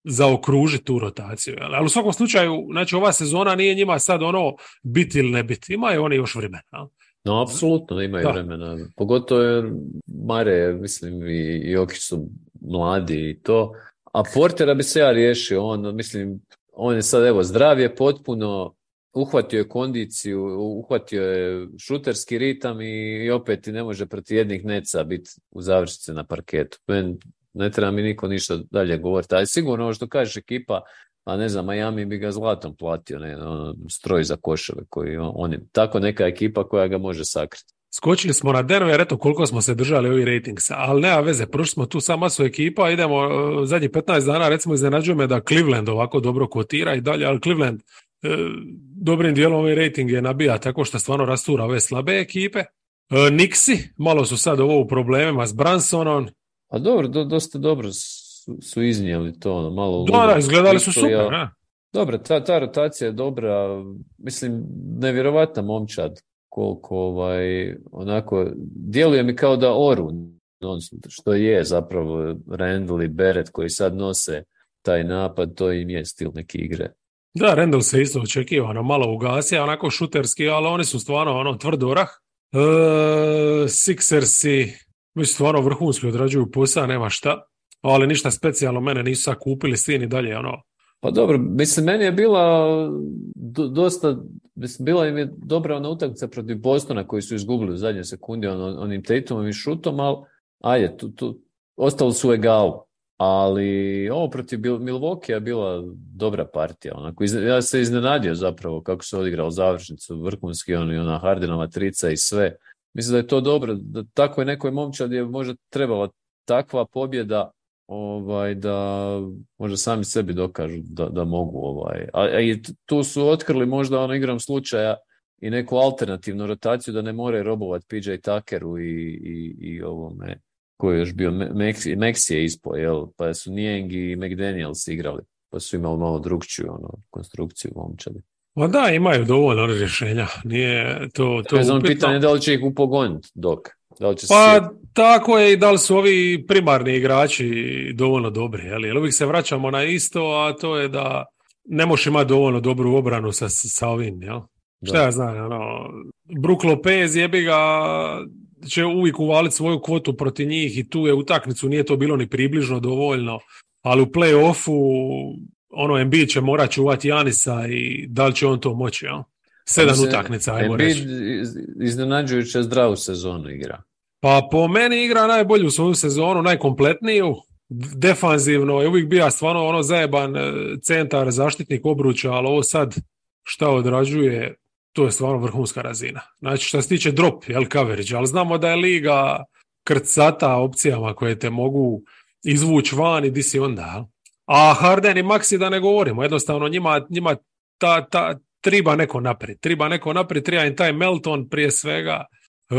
[SPEAKER 2] zaokružiti tu rotaciju. Ali u svakom slučaju, znači ova sezona nije njima sad ono biti ili ne biti. Imaju oni još vremena.
[SPEAKER 1] No, apsolutno imaju vremena. Pogotovo jer Mare, mislim, i Jokić su mladi i to. A Portera bi se ja riješio. On, mislim, on je sad, evo, zdrav je potpuno, uhvatio je kondiciju, uhvatio je šuterski ritam i, opet ti ne može protiv jednih neca biti u završnici na parketu. Men, ne treba mi niko ništa dalje govoriti. Ali sigurno ovo što kažeš ekipa, a ne znam, Miami bi ga zlatom platio, ne, ono, stroj za koševe koji on, je tako neka ekipa koja ga može sakriti.
[SPEAKER 2] Skočili smo na Denver, eto koliko smo se držali ovih ratingsa, ali nema veze, prošli smo tu sa masu ekipa, idemo e, zadnjih 15 dana, recimo iznenađuje me da Cleveland ovako dobro kotira i dalje, ali Cleveland e, dobrim dijelom ovaj rating je nabija tako što stvarno rastura ove slabe ekipe. E, Nixi, malo su sad ovo u problemima s Bransonom.
[SPEAKER 1] A dobro, dosta dobro su, iznijeli to, ono, malo...
[SPEAKER 2] Da, da, izgledali su super, ne?
[SPEAKER 1] Dobro, ta, ta rotacija je dobra, mislim, nevjerovatna momčad, koliko ovaj, onako, djeluje mi kao da oru, što je zapravo Randall i Beret koji sad nose taj napad, to im je stil neke igre.
[SPEAKER 2] Da, Randall se isto očekivano malo ugasio, onako šuterski, ali oni su stvarno ono tvrdorah. E, Sixersi, mislim, stvarno vrhunski odrađuju posao, nema šta, ali ništa specijalno mene nisu sad kupili svi ni dalje, ono,
[SPEAKER 1] pa dobro, mislim, meni je bila dosta, mislim, bila im je dobra ona utakmica protiv Bostona koji su izgubili u zadnje sekundi on, onim Tatumom i šutom, ali ajde, tu, tu, ostalo su egal. Ali ovo protiv je bila dobra partija. Onako, ja se iznenadio zapravo kako se odigrao završnicu, vrhunski on i ona Hardinova trica i sve. Mislim da je to dobro, da tako je nekoj momčad je možda trebala takva pobjeda ovaj, da možda sami sebi dokažu da, da mogu. Ovaj. A, i tu su otkrili možda ono igram slučaja i neku alternativnu rotaciju da ne more robovati PJ Tuckeru i, i, i ovome koji je još bio Meksi je ispo, jel? pa su Niang i McDaniels igrali, pa su imali malo drugčiju ono, konstrukciju momčadi.
[SPEAKER 2] Pa da, imaju dovoljno rješenja. Nije to, to
[SPEAKER 1] je upitno. pitanje da li će ih upogoniti dok. Da li će
[SPEAKER 2] pa tako je i da li su ovi primarni igrači dovoljno dobri. Jel? Jer uvijek se vraćamo na isto, a to je da ne možeš imati dovoljno dobru obranu sa, sa ovim. Jel? Šta ja znam, ono, Brook Lopez jebi ga će uvijek uvaliti svoju kvotu protiv njih i tu je utakmicu, nije to bilo ni približno dovoljno, ali u play-offu ono Embiid će morat čuvati Janisa i da li će on to moći, jel? Sedam utakmica, ajmo reći.
[SPEAKER 1] iznenađujuće zdravu sezonu igra.
[SPEAKER 2] Pa po meni igra najbolju svoju sezonu, najkompletniju, defanzivno je uvijek bio stvarno ono zajeban e, centar, zaštitnik obruča, ali ovo sad šta odrađuje, to je stvarno vrhunska razina. Znači što se tiče drop, jel, coverage, ali znamo da je liga krcata opcijama koje te mogu izvući van i di si onda. A Harden i Maxi da ne govorimo, jednostavno njima, njima ta, ta, triba neko naprijed, triba neko naprijed, treba im taj Melton prije svega, e,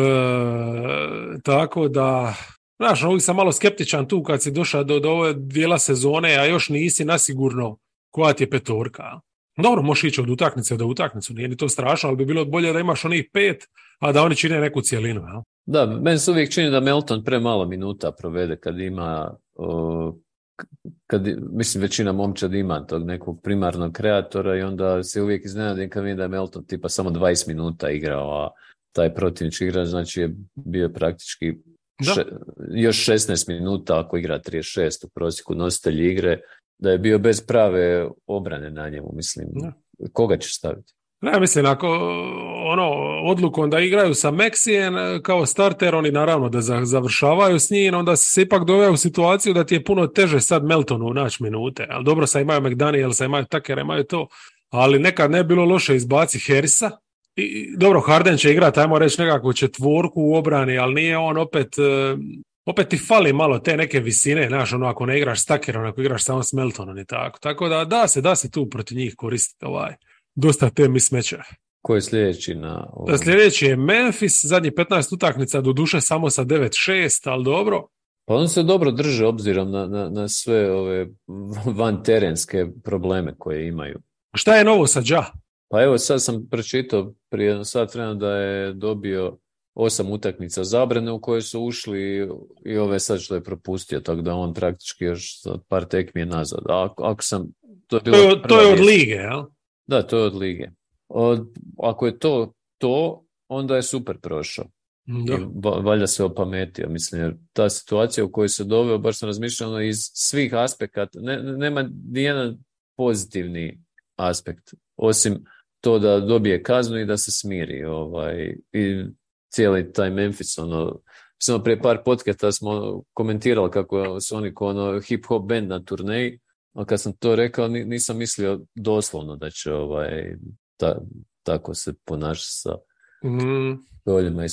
[SPEAKER 2] tako da, znaš, uvijek sam malo skeptičan tu kad si došao do, do ove dijela sezone, a još nisi nasigurno koja ti je petorka. Dobro, možeš ići od utakmice do utakmicu, nije ni to strašno, ali bi bilo bolje da imaš onih pet, a da oni čine neku cijelinu. Ja?
[SPEAKER 1] Da, meni se uvijek čini da Melton premalo minuta provede kad ima, kad, mislim većina momčad ima tog nekog primarnog kreatora i onda se uvijek iznenadim kad vidim da je Melton tipa samo 20 minuta igrao, a taj protivnički igrač znači je bio praktički još 16 minuta ako igra 36 u prosjeku nositelj igre, da je bio bez prave obrane na njemu, mislim. Koga će staviti?
[SPEAKER 2] Ne, mislim, ako ono, odlukom da igraju sa Meksijem kao starter, oni naravno da završavaju s njim, onda se ipak doveo u situaciju da ti je puno teže sad Meltonu naći minute. Ali dobro, sad imaju McDanielsa, imaju Tucker, imaju to, ali nekad ne bilo loše izbaci Harrisa. I, dobro, Harden će igrati, ajmo reći nekakvu četvorku u obrani, ali nije on opet opet ti fali malo te neke visine, znaš, ono, ako ne igraš s Tuckerom, ako igraš samo s Meltonom i tako. Tako da, da se, da se tu protiv njih koristiti ovaj, dosta te mismeće.
[SPEAKER 1] Ko je sljedeći na...
[SPEAKER 2] Ovom... Sljedeći je Memphis, zadnji 15 utakmica, do duše samo sa 9-6, ali dobro.
[SPEAKER 1] Pa on se dobro drže obzirom na, na, na sve ove van terenske probleme koje imaju.
[SPEAKER 2] Šta je novo sa Ja?
[SPEAKER 1] Pa evo sad sam pročitao prije sat vremena da je dobio osam utakmica zabrane u koje su ušli i ove sad što je propustio, tako da on praktički još par tekmi je nazad. A ako, sam...
[SPEAKER 2] To je, bilo to, to je od lige, jel?
[SPEAKER 1] Da, to je od lige. Od, ako je to to, onda je super prošao. Da. valjda se opametio, mislim, jer ta situacija u kojoj se doveo, baš sam razmišljao ono, iz svih aspekata, ne, nema nijedan pozitivni aspekt, osim to da dobije kaznu i da se smiri. Ovaj, I cijeli taj Memphis, ono, samo prije par podcasta smo komentirali kako su oni kao ono hip-hop band na turneji, a kad sam to rekao nisam mislio doslovno da će ovaj, ta, tako se ponašati sa mm. doljima.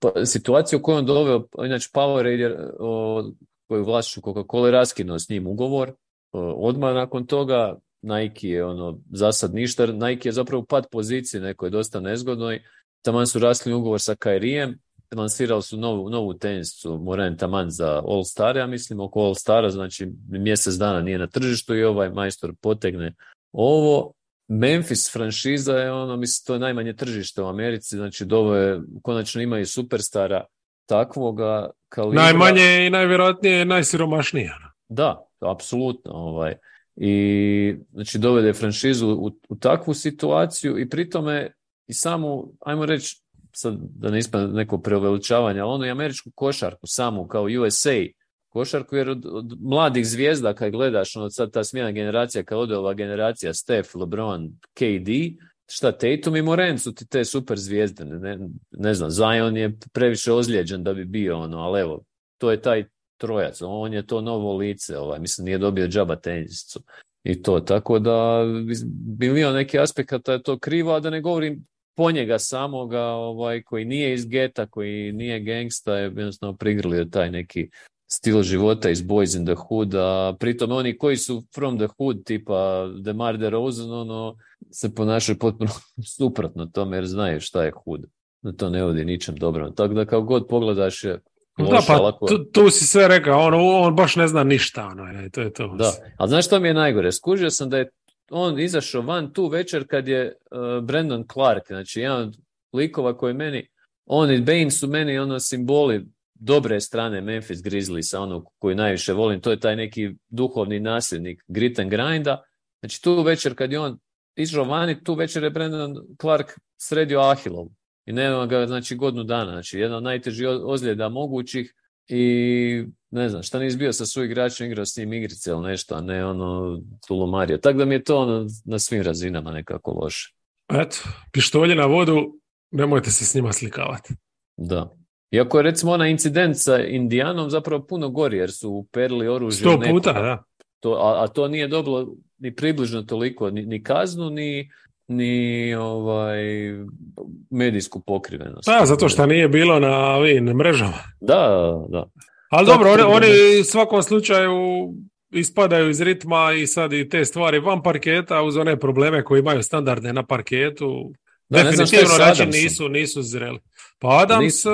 [SPEAKER 1] Pa, situacija u kojoj on doveo, inače Power o, koji vlašću Coca-Cola raskinuo s njim ugovor, odmah nakon toga Nike je ono za sad ništa, Nike je zapravo pad pozicije nekoj dosta nezgodnoj, taman su rasli ugovor sa Kairijem, lansirali su novu, novu teniscu Moren taman za All Star, ja mislim oko All Stara, znači mjesec dana nije na tržištu i ovaj majstor potegne ovo. Memphis franšiza je ono, mislim, to je najmanje tržište u Americi, znači dovo je, konačno imaju superstara takvoga kalibra.
[SPEAKER 2] Najmanje i najvjerojatnije najsiromašnije.
[SPEAKER 1] Da, apsolutno. Ovaj. I znači dovede franšizu u, u takvu situaciju i pritome i samu, ajmo reći, sad da ne ispada neko preuveličavanje, ali ono i američku košarku samu kao USA košarku, jer od, mladih zvijezda kad gledaš, ono sad ta smjena generacija, kad ode ova generacija, Steph, LeBron, KD, šta Tatum i Moren su ti te super zvijezde, ne, ne znam, Zion je previše ozlijeđen da bi bio ono, ali evo, to je taj trojac, on je to novo lice, ovaj, mislim nije dobio džaba teniscu i to, tako da bi bio neki aspekata je to krivo, a da ne govorim po njega samoga ovaj, koji nije iz geta, koji nije gangsta, je jednostavno prigrlio taj neki stil života iz Boys in the Hood, a pritom oni koji su from the hood, tipa DeMar DeRozan, ono, se ponašaju potpuno suprotno tome, jer znaju šta je hood. Da to ne vodi ničem dobro. Tako da kao god pogledaš je
[SPEAKER 2] da, pa tu, tu, si sve rekao, on, on baš ne zna ništa, ono, je, to je to.
[SPEAKER 1] Da, ali znaš što mi je najgore? Skužio sam da je on izašao van tu večer kad je uh, Brandon Clark, znači jedan od likova koji meni, on i Bane su meni ono simboli dobre strane Memphis Grizzliesa, ono koji najviše volim, to je taj neki duhovni nasljednik grit and grinda. Znači tu večer kad je on išao vani, tu večer je Brandon Clark sredio Ahilov i nema ga znači godinu dana, znači jedna od najtežih ozljeda mogućih i ne znam, šta nisi bio sa svojim igračem igrao s njim igrice ili nešto, a ne ono tulumario. Tako da mi je to ono, na svim razinama nekako loše.
[SPEAKER 2] Eto, pištolje na vodu, nemojte se s njima slikavati.
[SPEAKER 1] Da. Iako je recimo ona incident sa Indijanom zapravo puno gori jer su uperili oružje.
[SPEAKER 2] Sto puta, da.
[SPEAKER 1] To, a, a, to nije dobilo ni približno toliko, ni, ni kaznu, ni, ni ovaj medijsku pokrivenost.
[SPEAKER 2] Da, zato što nije bilo na ovim mrežama.
[SPEAKER 1] Da, da.
[SPEAKER 2] Ali dobro, oni, oni u svakom slučaju ispadaju iz ritma i sad i te stvari van parketa uz one probleme koje imaju standardne na parketu. Da, Definitivno način nisu, nisu zreli. Pa Adams... E,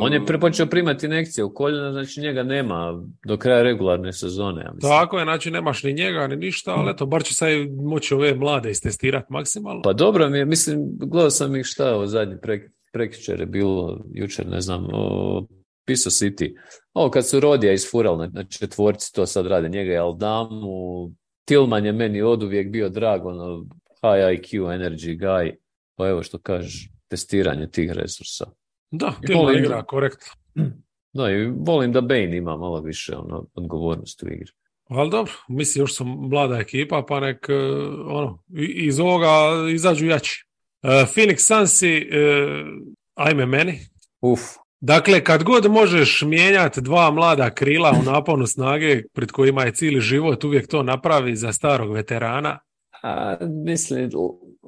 [SPEAKER 1] on je prepočeo primati inekcije u koljena, znači njega nema do kraja regularne sezone. Ja
[SPEAKER 2] Tako je, znači nemaš ni njega ni ništa, ali eto, bar će sad moći ove mlade istestirati maksimalno.
[SPEAKER 1] Pa dobro mi je, mislim, gledao sam ih šta ovo zadnji prek, prekjučer je bilo, jučer ne znam, o, Piso City. Ovo kad su Rodija isfurali na četvorci, to sad rade njega i Aldamu. Tilman je meni od uvijek bio drag, ono, high IQ, energy guy. Pa evo što kažeš, testiranje tih resursa.
[SPEAKER 2] Da, Tilman igra, korektno.
[SPEAKER 1] Da, i volim da Bane ima malo više ono, odgovornosti u igri.
[SPEAKER 2] Ali dobro, mislim još sam mlada ekipa, pa nek e, ono, iz ovoga izađu jači. Uh, Phoenix Sunsi, uh, ajme meni.
[SPEAKER 1] Uf,
[SPEAKER 2] Dakle, kad god možeš mijenjati dva mlada krila u naponu snage pred kojima je cijeli život, uvijek to napravi za starog veterana.
[SPEAKER 1] A, mislim,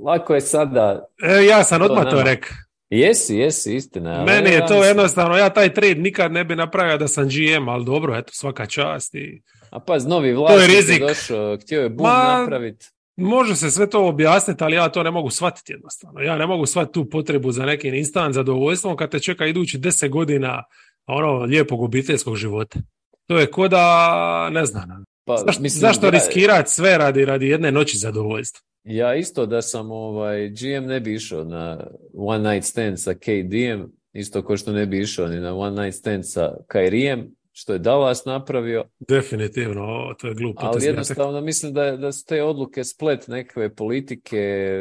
[SPEAKER 1] lako je sada...
[SPEAKER 2] E, ja sam odmah to rekao.
[SPEAKER 1] Jesi, jesi, istina.
[SPEAKER 2] Meni je to jednostavno, ja taj trade nikad ne bi napravio da sam GM, ali dobro, eto, svaka čast. I...
[SPEAKER 1] A pa, novi vlasnik je došao, htio je boom napraviti.
[SPEAKER 2] Može se sve to objasniti, ali ja to ne mogu shvatiti jednostavno. Ja ne mogu shvatiti tu potrebu za nekim instant zadovoljstvom kad te čeka idući deset godina ono lijepog obiteljskog života. To je ko da, ne znam, pa, zašto, mislim, zašto riskirati sve radi, radi jedne noći zadovoljstva?
[SPEAKER 1] Ja isto da sam ovaj, GM ne bi išao na one night stand sa KD-em, isto kao što ne bi išao ni na one night stand sa Kairijem, što je Dallas napravio.
[SPEAKER 2] Definitivno, to je glupo.
[SPEAKER 1] Ali jednostavno mislim da, da su te odluke splet nekakve politike,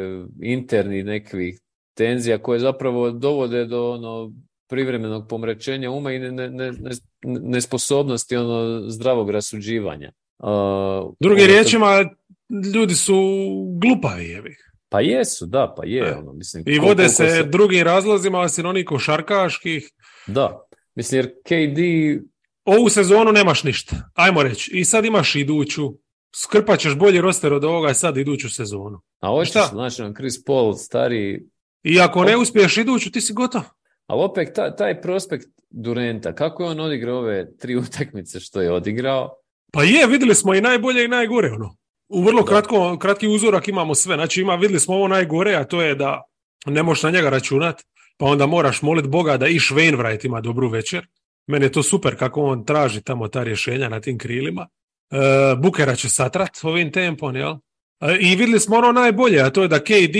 [SPEAKER 1] interni nekakvih tenzija koje zapravo dovode do ono privremenog pomrećenja uma i nesposobnosti ne, ne, ono zdravog rasuđivanja.
[SPEAKER 2] Uh, Drugim riječima, ljudi su glupavi, jevi.
[SPEAKER 1] Pa jesu, da, pa je.
[SPEAKER 2] E.
[SPEAKER 1] Ono, mislim,
[SPEAKER 2] I vode
[SPEAKER 1] koliko
[SPEAKER 2] se drugim razlozima, osim onih košarkaških.
[SPEAKER 1] Da, mislim jer KD,
[SPEAKER 2] Ovu sezonu nemaš ništa, ajmo reći. I sad imaš iduću, skrpat ćeš bolji roster od ovoga sad iduću sezonu.
[SPEAKER 1] a hoćeš,
[SPEAKER 2] Šta?
[SPEAKER 1] znači nam Chris Paul stari,
[SPEAKER 2] I ako ne uspiješ iduću, ti si gotov.
[SPEAKER 1] ali opet ta- taj prospekt Durenta, kako je on odigrao ove tri utakmice što je odigrao,
[SPEAKER 2] Pa je, vidjeli smo i najbolje i najgore, ono. U vrlo kratko, kratki uzorak imamo sve. Znači, ima, vidjeli smo ovo najgore, a to je da ne možeš na njega računat, pa onda moraš molit Boga da i Wainwright ima dobru večer. Meni je to super kako on traži tamo ta rješenja na tim krilima. E, Bukera će satrat ovim tempom, jel? E, I vidjeli smo ono najbolje, a to je da KD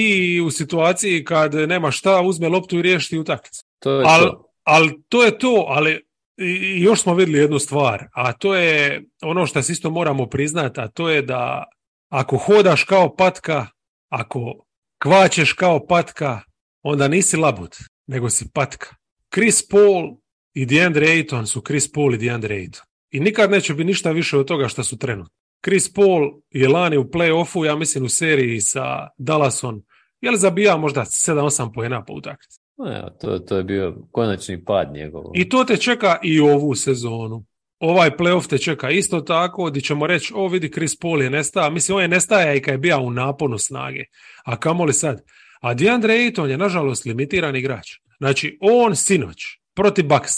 [SPEAKER 2] u situaciji kad nema šta uzme loptu i riješi utakmicu.
[SPEAKER 1] to je
[SPEAKER 2] Al,
[SPEAKER 1] to.
[SPEAKER 2] ali to je to, ali i- još smo vidjeli jednu stvar, a to je ono što se isto moramo priznati, a to je da ako hodaš kao patka, ako kvačeš kao patka, onda nisi labud, nego si patka. Chris Paul i DeAndre Ayton su Chris Paul i DeAndre Ayton. I nikad neće biti ništa više od toga što su trenutno. Chris Paul je lani u play-offu, ja mislim u seriji sa Dallasom, je li zabija možda 7-8 pojena po utakmici.
[SPEAKER 1] Evo, to, to je bio konačni pad njegov.
[SPEAKER 2] I to te čeka i ovu sezonu. Ovaj playoff te čeka isto tako, gdje ćemo reći, o vidi Chris Paul je nestao. Mislim, on je nestaja i kad je bio u naponu snage. A kamoli sad? A DeAndre Ayton je, nažalost, limitiran igrač. Znači, on sinoć, protiv Bucks,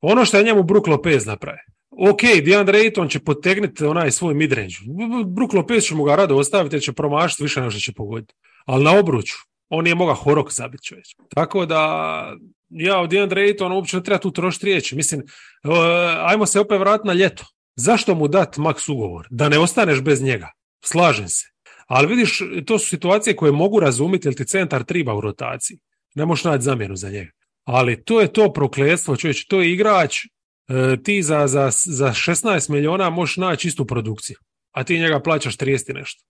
[SPEAKER 2] ono što je njemu Brook Lopez naprave. Ok, DeAndre Ayton će potegnuti onaj svoj midrange. Brook Lopez će mu ga rado ostaviti jer će promašiti više nego što će pogoditi. Ali na obruču, on nije mogao horok zabiti čovječ. Tako da, ja od DeAndre Aytona uopće ne treba tu trošiti riječi. Mislim, ajmo se opet vratiti na ljeto. Zašto mu dati maks ugovor? Da ne ostaneš bez njega. Slažem se. Ali vidiš, to su situacije koje mogu razumjeti jer ti centar triba u rotaciji. Ne možeš naći zamjenu za njega. Ali to je to prokletstvo, čovječ, to je igrač, e, ti za, za, za 16 milijuna možeš naći istu produkciju, a ti njega plaćaš 30 i nešto.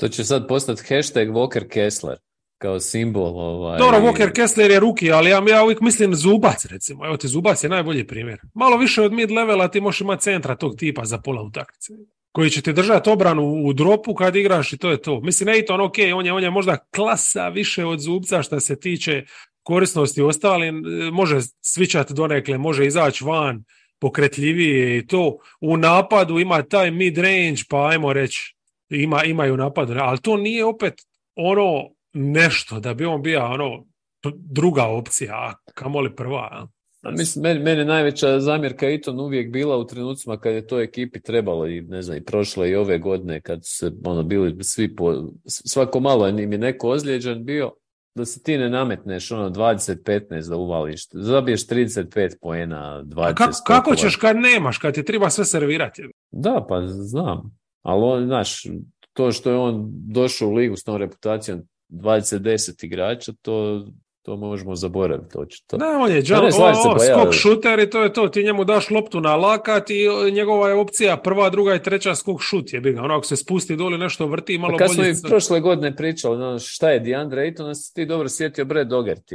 [SPEAKER 1] To će sad postati hashtag Walker Kessler kao simbol. Ovaj,
[SPEAKER 2] Dobro, Walker Kessler je ruki, ali ja, ja uvijek mislim Zubac, recimo. Evo ti Zubac je najbolji primjer. Malo više od mid levela ti možeš imati centra tog tipa za pola utakmice. Koji će ti držati obranu u dropu kad igraš i to je to. Mislim, Ejton, ok, on je, on je možda klasa više od Zubca što se tiče korisnosti ostali, može svičati donekle, može izaći van, pokretljivije i to. U napadu ima taj mid range, pa ajmo reći, ima, imaju napadu, ali to nije opet ono nešto da bi on bio ono druga opcija, a kamoli prva. A?
[SPEAKER 1] Mislim, meni, meni najveća zamjerka Iton uvijek bila u trenucima kad je to ekipi trebalo i ne znam, i prošle i ove godine kad se ono, bili svi po, svako malo im je neko ozlijeđen bio, da se ti ne nametneš ono 20-15 da uvališ, zabiješ 35 poena, 20
[SPEAKER 2] A kako, kako ćeš kad nemaš, kad ti treba sve servirati?
[SPEAKER 1] Da, pa znam. Ali on, znaš, to što je on došao u ligu s tom reputacijom 20-10 igrača, to, to možemo zaboraviti očito.
[SPEAKER 2] Da, on je jump,
[SPEAKER 1] ne, slažem se,
[SPEAKER 2] o, o,
[SPEAKER 1] pa
[SPEAKER 2] skok šuter i to je to. Ti njemu daš loptu na lakat i njegova je opcija prva, druga i treća skok šut je ga. Ono ako se spusti doli nešto vrti malo
[SPEAKER 1] Pa kad smo
[SPEAKER 2] bolje.
[SPEAKER 1] i prošle godine pričali, no, šta je DeAndre Ayton, onda si ti dobro sjetio Brad Dogerty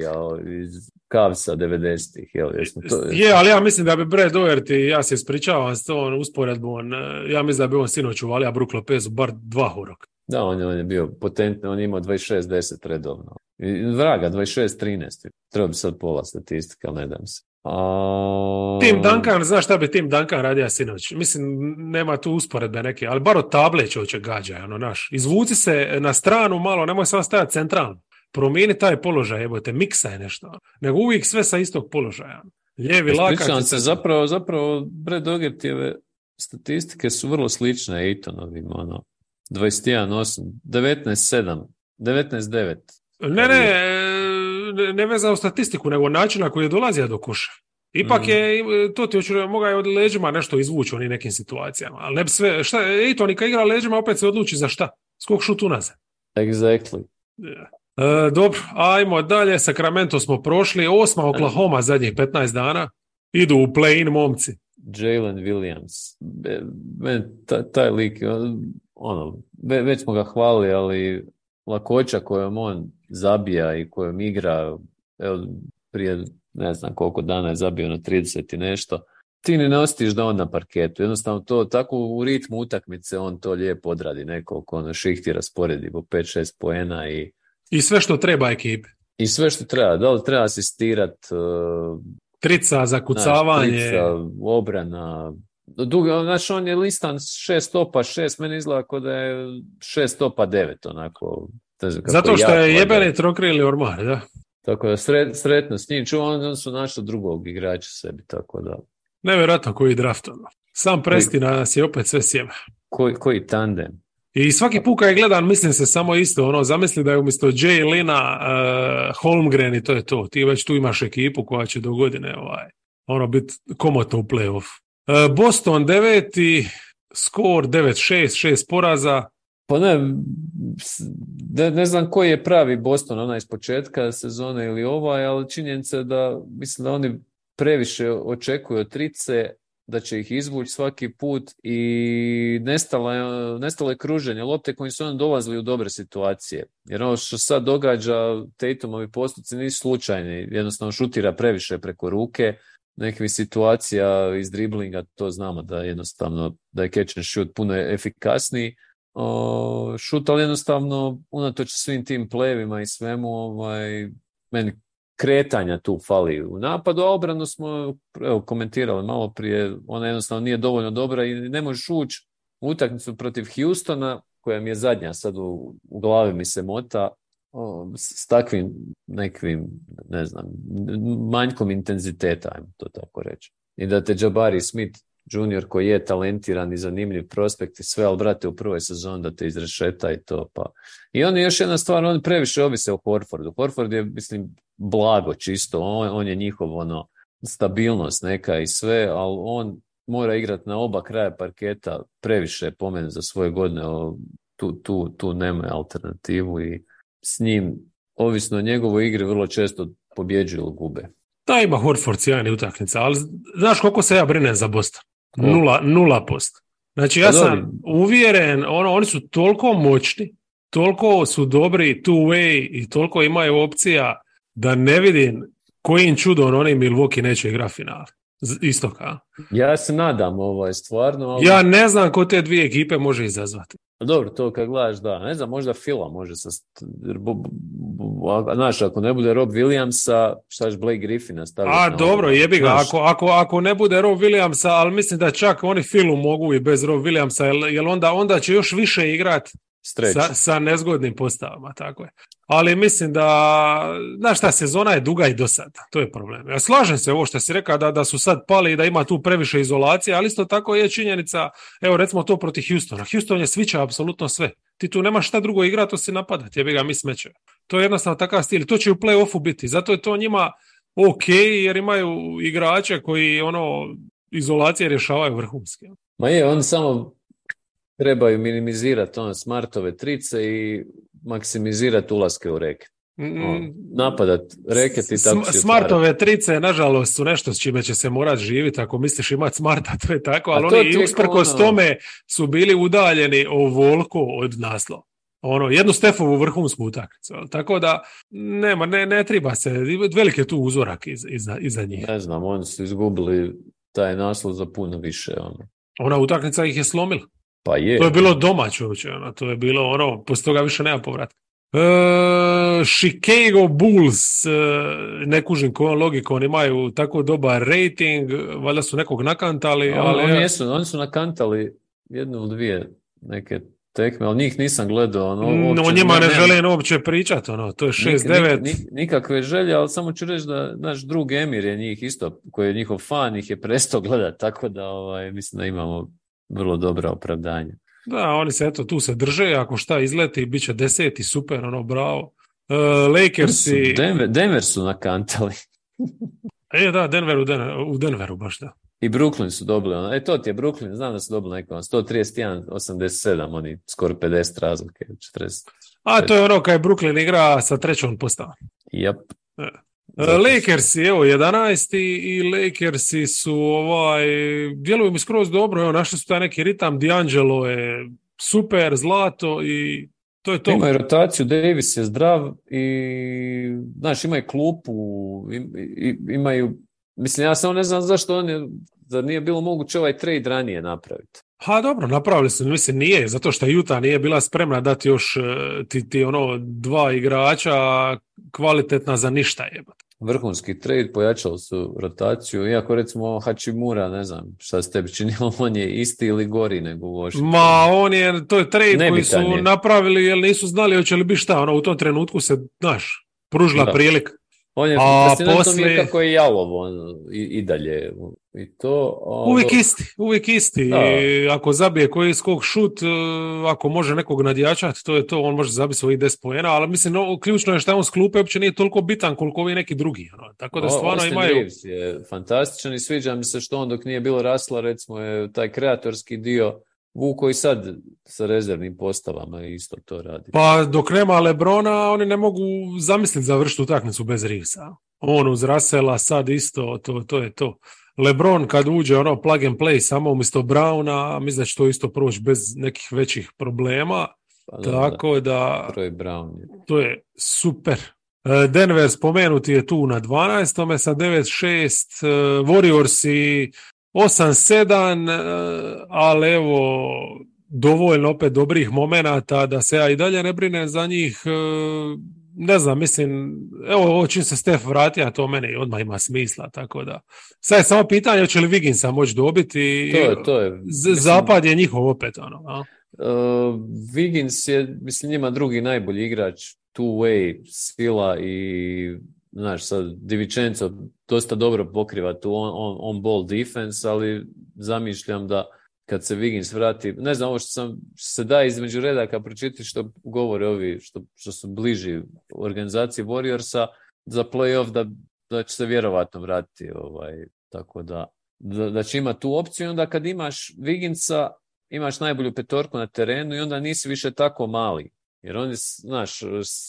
[SPEAKER 1] iz Cavsa 90-ih. Jel, jesmo to,
[SPEAKER 2] Je, ali ja mislim da bi Brad Doherty, ja se ispričavam s tom usporedbom, ja mislim da bi on sinoć uvalio Brook Lopezu bar dva horoka.
[SPEAKER 1] Da, on je, on je bio potentni, on je imao 26-10 redovno. I, vraga, 26-13. Treba bi sad pola statistike, ali ne dam se. A...
[SPEAKER 2] Tim Duncan, znaš šta bi Tim Duncan radio sinoć? Mislim, nema tu usporedbe neke, ali bar od table čovječe gađa, ono, naš. Izvuci se na stranu malo, nemoj samo stajati centralno. Promijeni taj položaj, evo te, miksa je nešto. Nego uvijek sve sa istog položaja. Lijevi lakat.
[SPEAKER 1] Ispričavam se, zapravo, zapravo Brad Dogertyjeve statistike su vrlo slične Aytonovim, ono, 21-8, 19-7, 19-9.
[SPEAKER 2] Ne, ne, ne, vezano statistiku, nego način na koji je dolazio do koša. Ipak
[SPEAKER 1] Mhm.
[SPEAKER 2] je, to ti hoću, mogao je od leđima nešto izvući u nekim situacijama. Ali ne bi sve, šta, Ejton kad igra leđima opet se odluči za šta? Skok šut unazad.
[SPEAKER 1] Exactly.
[SPEAKER 2] E, dobro, ajmo dalje. Sacramento smo prošli. Osma Oklahoma zadnjih 15 dana. Idu u play-in momci.
[SPEAKER 1] Jalen Williams. Taj, taj lik, ono, ve- već smo ga hvalili, ali lakoća kojom on zabija i kojom igra, evo, prije ne znam koliko dana je zabio na 30 i nešto. ti ne ostiš da on na parketu. Jednostavno to tako u ritmu utakmice on to lijepo odradi nekoliko ono šihti rasporedi po 5-6 poena i
[SPEAKER 2] i sve što treba ekipi.
[SPEAKER 1] I sve što treba. Da li treba asistirat uh,
[SPEAKER 2] trica, zakucavanje.
[SPEAKER 1] trica, obrana. Dugo, znači on je listan šest stopa šest, meni izgleda da je šest stopa devet, onako.
[SPEAKER 2] Zato što je jebeni trokrili ormar, da.
[SPEAKER 1] Tako da sretno s njim. On su našli drugog igrača sebi, tako da.
[SPEAKER 2] Nevjerojatno koji draft, ono. Sam Prestina nas je opet sve sjeba.
[SPEAKER 1] Koji, koji tandem.
[SPEAKER 2] I svaki put kad je gledan, mislim se samo isto, ono, zamisli da je umjesto Jay Lina uh, Holmgren i to je to. Ti već tu imaš ekipu koja će do godine ovaj, ono, biti komotno u playoff. Uh, Boston deveti, skor 9-6, šest poraza.
[SPEAKER 1] Pa ne, ne, znam koji je pravi Boston, onaj iz početka sezone ili ovaj, ali činjenica je da, mislim da oni previše očekuju od trice, da će ih izvući svaki put i nestalo je, kruženje lopte koji su oni dolazili u dobre situacije. Jer ono što sad događa, Tatumovi postupci nisu slučajni, jednostavno šutira previše preko ruke, nekih situacija iz driblinga, to znamo da jednostavno da je catch and shoot puno efikasniji. O, šut, ali jednostavno, unatoč svim tim plevima i svemu, ovaj, meni kretanja tu fali u napadu, a obranu smo evo, komentirali malo prije, ona jednostavno nije dovoljno dobra i ne možeš ući utakmicu protiv Houstona, koja mi je zadnja sad u, u glavi mi se mota, s takvim nekvim, ne znam, manjkom intenziteta, ajmo to tako reći. I da te Jabari Smith junior koji je talentiran i zanimljiv prospekt i sve, ali brate u prvoj sezoni da te izrešeta i to. Pa. I on je još jedna stvar, on previše ovise o Horfordu. Horford je, mislim, blago čisto, on, on je njihov ono, stabilnost neka i sve, ali on mora igrati na oba kraja parketa previše po za svoje godine, tu, tu, tu nema alternativu i s njim, ovisno o njegovoj igri, vrlo često pobjeđuju ili gube.
[SPEAKER 2] Da, ima Horford sjajni utakmica, ali znaš koliko se ja brinem za Boston? Nula, nula posto. Znači ja pa sam uvjeren, ono, oni su toliko moćni, toliko su dobri two way i toliko imaju opcija da ne vidim kojim čudom oni Milwaukee neće igrati final. Istoka.
[SPEAKER 1] Ja se nadam, ovo je stvarno.
[SPEAKER 2] Ali... Ja ne znam ko te dvije ekipe može izazvati.
[SPEAKER 1] Dobro, to kad gledaš, da. Ne znam, možda Fila može sa... Znaš, ako ne bude Rob Williamsa, šta će Blake Griffina staviti?
[SPEAKER 2] A, dobro, jebi ga. Ako, ako, ako ne bude Rob Williamsa, ali mislim da čak oni Filu mogu i bez Rob Williamsa, jer onda, onda će još više igrat sa, sa nezgodnim postavama, tako je. Ali mislim da, znaš šta, sezona je duga i dosadna, to je problem. Ja slažem se ovo što si rekao da, da su sad pali i da ima tu previše izolacije, ali isto tako je činjenica, evo recimo to protiv Houstona. Houston je svića apsolutno sve. Ti tu nemaš šta drugo igrati osim napadati, jebi ga mi smeće. To je jednostavno takav stil. To će u play-offu biti. Zato je to njima ok, jer imaju igrače koji ono izolacije rješavaju vrhunski.
[SPEAKER 1] Ma je, on samo trebaju minimizirati on smartove trice i maksimizirati ulaske u reket. Mm, napadat reket i tako
[SPEAKER 2] Smartove trice, nažalost, su nešto s čime će se morat živjeti ako misliš imati smarta, to je tako, ali oni usprkos ono... tome su bili udaljeni volko od naslova. Ono, jednu Stefovu vrhunsku utakmicu. Tako da, nema, ne, ne treba se, veliki je tu uzorak iza, iza, iza njih.
[SPEAKER 1] Ne znam, oni su izgubili taj naslov za puno više. Ono.
[SPEAKER 2] Ona utakmica ih je slomila.
[SPEAKER 1] Pa je.
[SPEAKER 2] To je bilo domaće uopće, ono, to je bilo ono, poslije toga više nema povratka. E, Chicago Bulls, e, ne kužim kojom logikom, oni imaju tako dobar rating, valjda su nekog nakantali. ali,
[SPEAKER 1] oni, jesu, oni su nakantali jednu ili dvije neke tekme, ali njih nisam gledao. Ono,
[SPEAKER 2] no, njima ne, ne želim uopće pričati, ono, to je 6-9.
[SPEAKER 1] Nik, nikakve želje, ali samo ću reći da naš drug Emir je njih isto, koji je njihov fan, ih je prestao gledati, tako da ovaj, mislim da imamo vrlo dobra opravdanja.
[SPEAKER 2] Da, oni se eto tu se drže, ako šta izleti, bit će deseti, super, ono, bravo. Uh, Lakersi...
[SPEAKER 1] Denver, Denver su nakantali.
[SPEAKER 2] e, da, Denver u, u Denveru, baš da.
[SPEAKER 1] I Brooklyn su dobili, ono, e to ti je Brooklyn, znam da su dobili neko, 131, 87, oni skoro 50 razlike, 40.
[SPEAKER 2] A, to je ono kad je Brooklyn igra sa trećom postavom.
[SPEAKER 1] Yep.
[SPEAKER 2] E. Lakersi, evo, 11. i Lakersi su, ovaj, djeluju mi skroz dobro, evo, našli su taj neki ritam, D'Angelo je super, zlato i to je to.
[SPEAKER 1] Imaju rotaciju, Davis je zdrav i, znaš, imaju klupu, imaju, mislim, ja samo ne znam zašto oni zar nije bilo moguće ovaj trade ranije napraviti?
[SPEAKER 2] Ha dobro, napravili su, mislim nije, zato što Juta nije bila spremna dati još e, ti, ti ono dva igrača kvalitetna za ništa jebati.
[SPEAKER 1] Vrhunski trade, pojačali su rotaciju, iako recimo Hachimura, ne znam šta se tebi činilo, on je isti ili gori nego u.
[SPEAKER 2] Ma on je, to je trade koji su
[SPEAKER 1] Nebitan je.
[SPEAKER 2] napravili jer nisu znali hoće li biti šta, ono u tom trenutku se, znaš, pružila
[SPEAKER 1] Da.
[SPEAKER 2] prilika.
[SPEAKER 1] On je,
[SPEAKER 2] A poslije-
[SPEAKER 1] kako je jalovo on, i, i dalje. I to, a,
[SPEAKER 2] Uvijek isti, uvijek isti. I ako zabije koji skok šut, e, ako može nekog nadjačati, to je to, on može zabiti svojih 10 poena, ali mislim, no, ključno je što je on s klupe uopće nije toliko bitan koliko ovi neki drugi. Ono. Tako da
[SPEAKER 1] O-
[SPEAKER 2] stvarno
[SPEAKER 1] Austin
[SPEAKER 2] imaju...
[SPEAKER 1] Reeves je fantastičan i sviđa mi se što on dok nije bilo rasla, recimo je taj kreatorski dio vuko i sad sa rezervnim postavama isto to radi.
[SPEAKER 2] Pa dok nema Lebrona, oni ne mogu zamisliti završiti utakmicu bez Reevesa. On uz Russella sad isto, to, to je to. Lebron kad uđe ono plug and play samo umjesto Browna, mislim da će to isto proći bez nekih većih problema.
[SPEAKER 1] Pa da,
[SPEAKER 2] Tako da,
[SPEAKER 1] da, Troy Brown je.
[SPEAKER 2] to je super. E, Denver spomenuti je tu na 12. sa 9-6, e, Warriors i 8-7, e, ali evo dovoljno opet dobrih momenata da se ja i dalje ne brinem za njih. e, Ne znam, mislim, evo ovo čim se Steph vratio, to meni odmah ima smisla, tako da. Sad je samo pitanje hoće li Wigginsa moći dobiti.
[SPEAKER 1] To je, to je. Mislim,
[SPEAKER 2] Zapad je njihov opet, ono. a?
[SPEAKER 1] Uh, Wiggins je, mislim, njima drugi najbolji igrač, two-way, sila i, znaš, sad, Divičenco dosta dobro pokriva tu on, on, on ball defense, ali zamišljam da kad se Wiggins vrati, ne znam, ovo što, sam, što se da između redaka pročitati što govore ovi što, što su bliži organizaciji Warriorsa za playoff da, da će se vjerovatno vratiti, ovaj, tako da, da, da će imati tu opciju onda kad imaš Wigginsa imaš najbolju petorku na terenu i onda nisi više tako mali. Jer oni, znaš,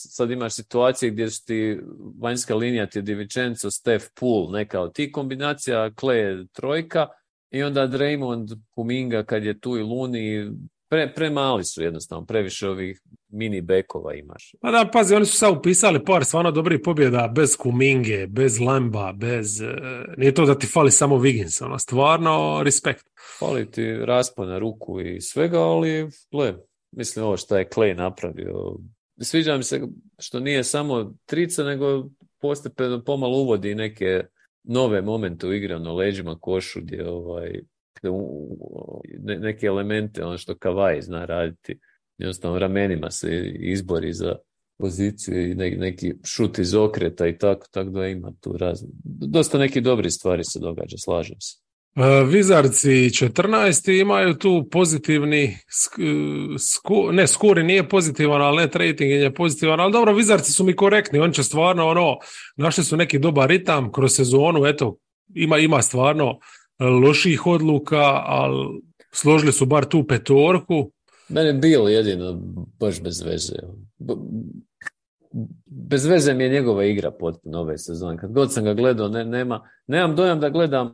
[SPEAKER 1] sad imaš situacije gdje su ti vanjska linija ti je Divičenco, Steph, Pool, neka od tih kombinacija, Clay trojka i onda Draymond, Kuminga kad je tu i Luni, pre, premali su jednostavno, previše ovih mini bekova imaš.
[SPEAKER 2] Pa da, pazi, oni su sad upisali par stvarno dobrih pobjeda bez Kuminge, bez Lamba, bez... e, nije to da ti fali samo Wiggins, ono, stvarno respekt.
[SPEAKER 1] Fali ti raspon na ruku i svega, ali gle, mislim ovo što je Clay napravio. Sviđa mi se što nije samo trica, nego postepeno pomalo uvodi neke nove momente u igri, ono leđima košu gdje ovaj, neke elemente, ono što Kavaj zna raditi, jednostavno ramenima se izbori za poziciju i ne- neki šut iz okreta i tako, tako da ima tu razne. Dosta neki dobri stvari se događa, slažem se.
[SPEAKER 2] E, Vizarci 14. imaju tu pozitivni, sk- sku, ne, skuri nije pozitivan, ali net rating je pozitivan, ali dobro, Vizarci su mi korektni, oni će stvarno ono, našli su neki dobar ritam kroz sezonu, eto, ima, ima stvarno e, loših odluka, ali složili su bar tu petorku,
[SPEAKER 1] Mene Bill jedino baš bez veze. B- Bez veze mi je njegova igra potpuno ove sezone. Kad god sam ga gledao, ne, nema, nemam dojam da gledam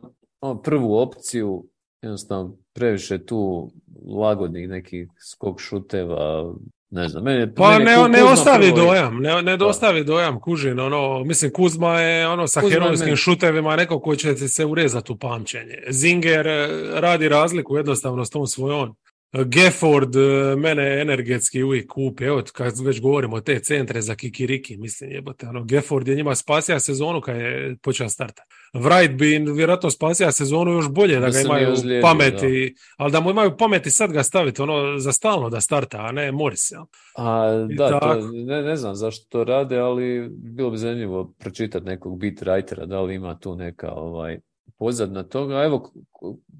[SPEAKER 1] prvu opciju, jednostavno previše tu lagodnih nekih skok šuteva, ne znam. Meni, je-
[SPEAKER 2] Pa
[SPEAKER 1] meni
[SPEAKER 2] ne, ne ostavi
[SPEAKER 1] prvo i-
[SPEAKER 2] dojam, ne, ne ostavi dojam Kužin, ono, mislim Kuzma je ono sa
[SPEAKER 1] Kuzma
[SPEAKER 2] herojskim
[SPEAKER 1] meni-
[SPEAKER 2] šutevima neko koji će se urezati u pamćenje. Zinger eh, radi razliku jednostavno s tom svojom. Gafford eh, mene energetski uvijek kupi, evo kad već govorimo o te centre za kikiriki, mislim jebote, ono, Gafford je njima spasija sezonu kad je počeo starta. Wright bi vjerojatno spasija sezonu još bolje da
[SPEAKER 1] Da
[SPEAKER 2] ga
[SPEAKER 1] nije
[SPEAKER 2] imaju
[SPEAKER 1] ozlijedio,
[SPEAKER 2] pameti, ali da mu imaju pameti sad ga staviti ono za stalno da starta, a ne Morris. jel?
[SPEAKER 1] A,
[SPEAKER 2] I
[SPEAKER 1] da, to, ne, ne znam zašto to rade, ali bilo bi zanimljivo pročitati nekog beat writera, da li ima tu neka ovaj, pozadna toga. Evo,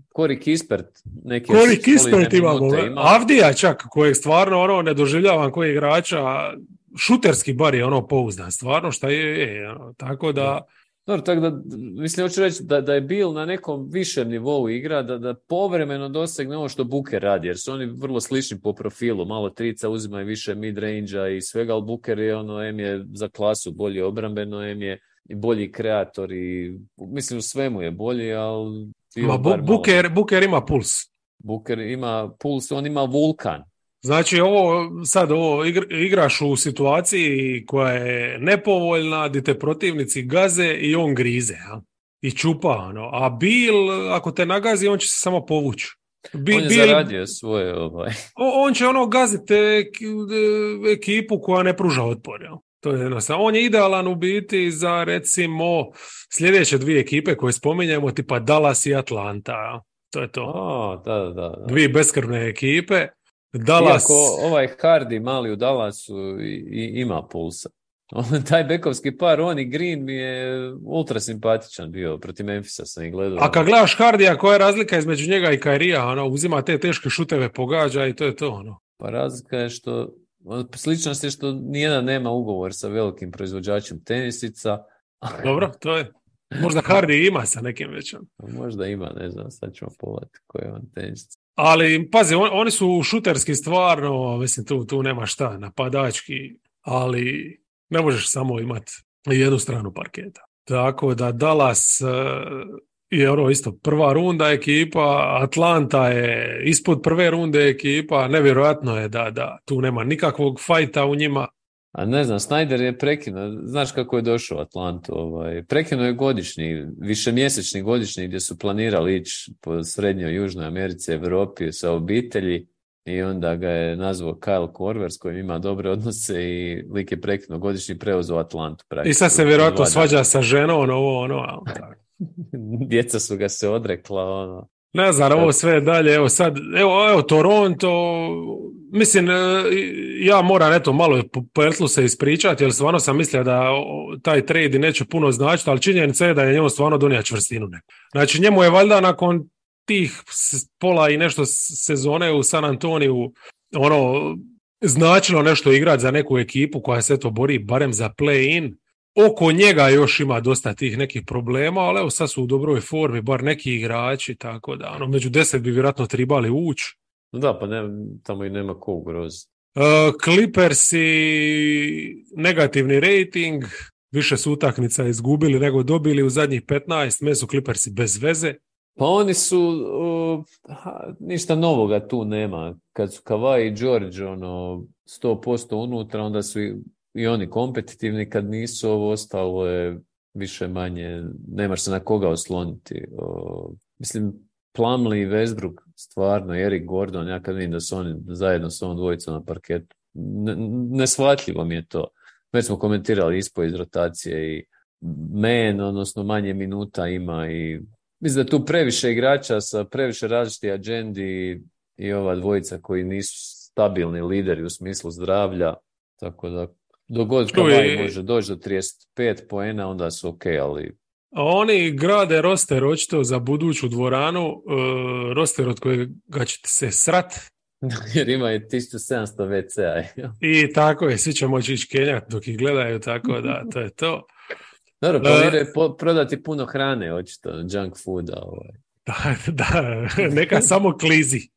[SPEAKER 1] Kori Kispert, neke
[SPEAKER 2] Kori Kispert imamo,
[SPEAKER 1] ima.
[SPEAKER 2] Avdija čak, kojeg stvarno ono ne doživljavam koji igrača, šuterski bar je ono pouzdan, stvarno šta je, je ono, tako da,
[SPEAKER 1] Dobro, tako da, mislim, hoću reći da, da je Bill na nekom višem nivou igra, da, da povremeno dosegne ovo što Booker radi, jer su oni vrlo slični po profilu, malo trica uzimaju više mid-range-a i svega, ali Booker je ono, em je za klasu bolji obrambeno, em je i bolji kreator i mislim u svemu je bolji, ali
[SPEAKER 2] ma, Bu-
[SPEAKER 1] bar malo-
[SPEAKER 2] Booker ima puls.
[SPEAKER 1] Booker ima puls, on ima vulkan.
[SPEAKER 2] Znači ovo sad ovo igr- igraš u situaciji koja je nepovoljna, gdje te protivnici gaze i on grize. Ja? i čupa, ono. A Bill, ako te nagazi, on će se samo povući.
[SPEAKER 1] Bi, on je zaradio svoje ovaj.
[SPEAKER 2] On će ono gaziti ekipu koja ne pruža otpor. Jel? To je jednostavno. On je idealan u biti za recimo sljedeće dvije ekipe koje spominjemo, tipa Dallas i Atlanta. To je to.
[SPEAKER 1] O, da, da, da.
[SPEAKER 2] Dvije beskrvne ekipe. Dallas...
[SPEAKER 1] Iako ovaj Hardy mali u Dallasu i, ima pulsa. taj bekovski par, on i Green mi je ultra simpatičan bio, protiv Memphisa sam i gledao.
[SPEAKER 2] A kad gledaš Hardija, koja je razlika između njega i Kairija? Ono, uzima te teške šuteve, pogađa i to je to. Ono.
[SPEAKER 1] Pa razlika je što, sličnost je što nijedan nema ugovor sa velikim proizvođačem tenisica.
[SPEAKER 2] Dobro, to je. Možda Hardy ima sa nekim već.
[SPEAKER 1] Možda ima, ne znam, sad ćemo pogledati koji je on tenis.
[SPEAKER 2] Ali, pazi, oni su šuterski stvarno, mislim, tu, tu nema šta, napadački, ali ne možeš samo imati jednu stranu parketa. Tako da Dallas e, je ono isto prva runda ekipa, Atlanta je ispod prve runde ekipa, nevjerojatno je da, da tu nema nikakvog fajta u njima.
[SPEAKER 1] A ne znam, Snyder je prekinuo, znaš kako je došao u Atlantu, ovaj, prekinuo je godišnji, višemjesečni godišnji gdje su planirali ići po srednjoj Južnoj Americi, Europi sa obitelji i onda ga je nazvao Kyle Korver s kojim ima dobre odnose i lik je prekinuo godišnji prevoz u Atlantu.
[SPEAKER 2] I sad se vjerojatno svađa sa ženom, ovo, ono, ali
[SPEAKER 1] Djeca su ga se odrekla, ono.
[SPEAKER 2] Ne znam, ovo sve dalje, evo sad, evo, evo Toronto, mislim, e, ja moram eto malo po Ertlu se ispričati, jer stvarno sam mislio da taj trade neće puno značiti, ali činjenica je da je njemu stvarno donija čvrstinu neku. Znači njemu je valjda nakon tih pola i nešto sezone u San Antoniju ono značilo nešto igrati za neku ekipu koja se to bori barem za play-in. Oko njega još ima dosta tih nekih problema, ali evo sad su u dobroj formi, bar neki igrači, tako da ono, među deset bi vjerojatno tribali ući.
[SPEAKER 1] Da, pa ne, tamo i nema ko ugroz.
[SPEAKER 2] Uh, Clippersi negativni rating, više su utakmica izgubili nego dobili u zadnjih 15, me su Clippersi bez veze.
[SPEAKER 1] Pa oni su, ništa novoga tu nema. Kad su Kawhi i George ono, 100% unutra, onda su i, oni kompetitivni. Kad nisu, ovo ostalo je više manje, nemaš se na koga osloniti. mislim, Plumlee i Westbrook, stvarno, Eric Gordon, ja kad vidim da su oni zajedno s ovom dvojicom na parketu, nesvatljivo mi je to. Već smo komentirali ispo iz rotacije i men, odnosno manje minuta ima i Mislim da tu previše igrača sa previše različitih agendi i ova dvojica koji nisu stabilni lideri u smislu zdravlja, tako da dogod Kawhi može doći do 35 poena, onda su ok, ali...
[SPEAKER 2] Oni grade roster očito za buduću dvoranu, uh, roster od kojega ćete se srat.
[SPEAKER 1] Jer ima je 1700 WC-a.
[SPEAKER 2] I tako je, svi će moći ići kenjati dok ih gledaju, tako da to je to.
[SPEAKER 1] Dobro, planiraju prodati puno hrane, očito, junk fooda. Ovaj.
[SPEAKER 2] Da, da, neka samo klizi.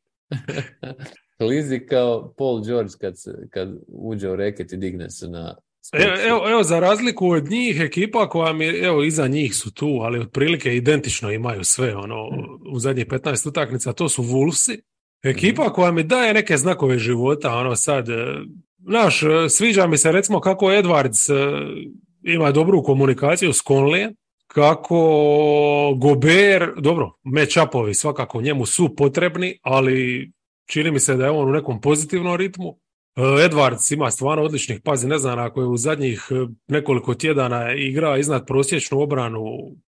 [SPEAKER 1] Klizi kao Paul George kad, se, kad uđe u reket i digne se na
[SPEAKER 2] Evo, evo, evo, za razliku od njih, ekipa koja mi, evo, iza njih su tu, ali otprilike identično imaju sve, ono, u zadnjih 15 utakmica, to su Wolvesi. Ekipa mhm. koja mi daje neke znakove života, ono, sad, e, znaš, e, sviđa mi se, recimo, kako Edwards e, ima dobru komunikaciju s Conley, kako Gober, dobro, match-upovi svakako njemu su potrebni, ali čini mi se da je on u nekom pozitivnom ritmu. E, Edwards ima stvarno odličnih, pazi, ne znam, ako je u zadnjih e, nekoliko tjedana igra iznad prosječnu obranu,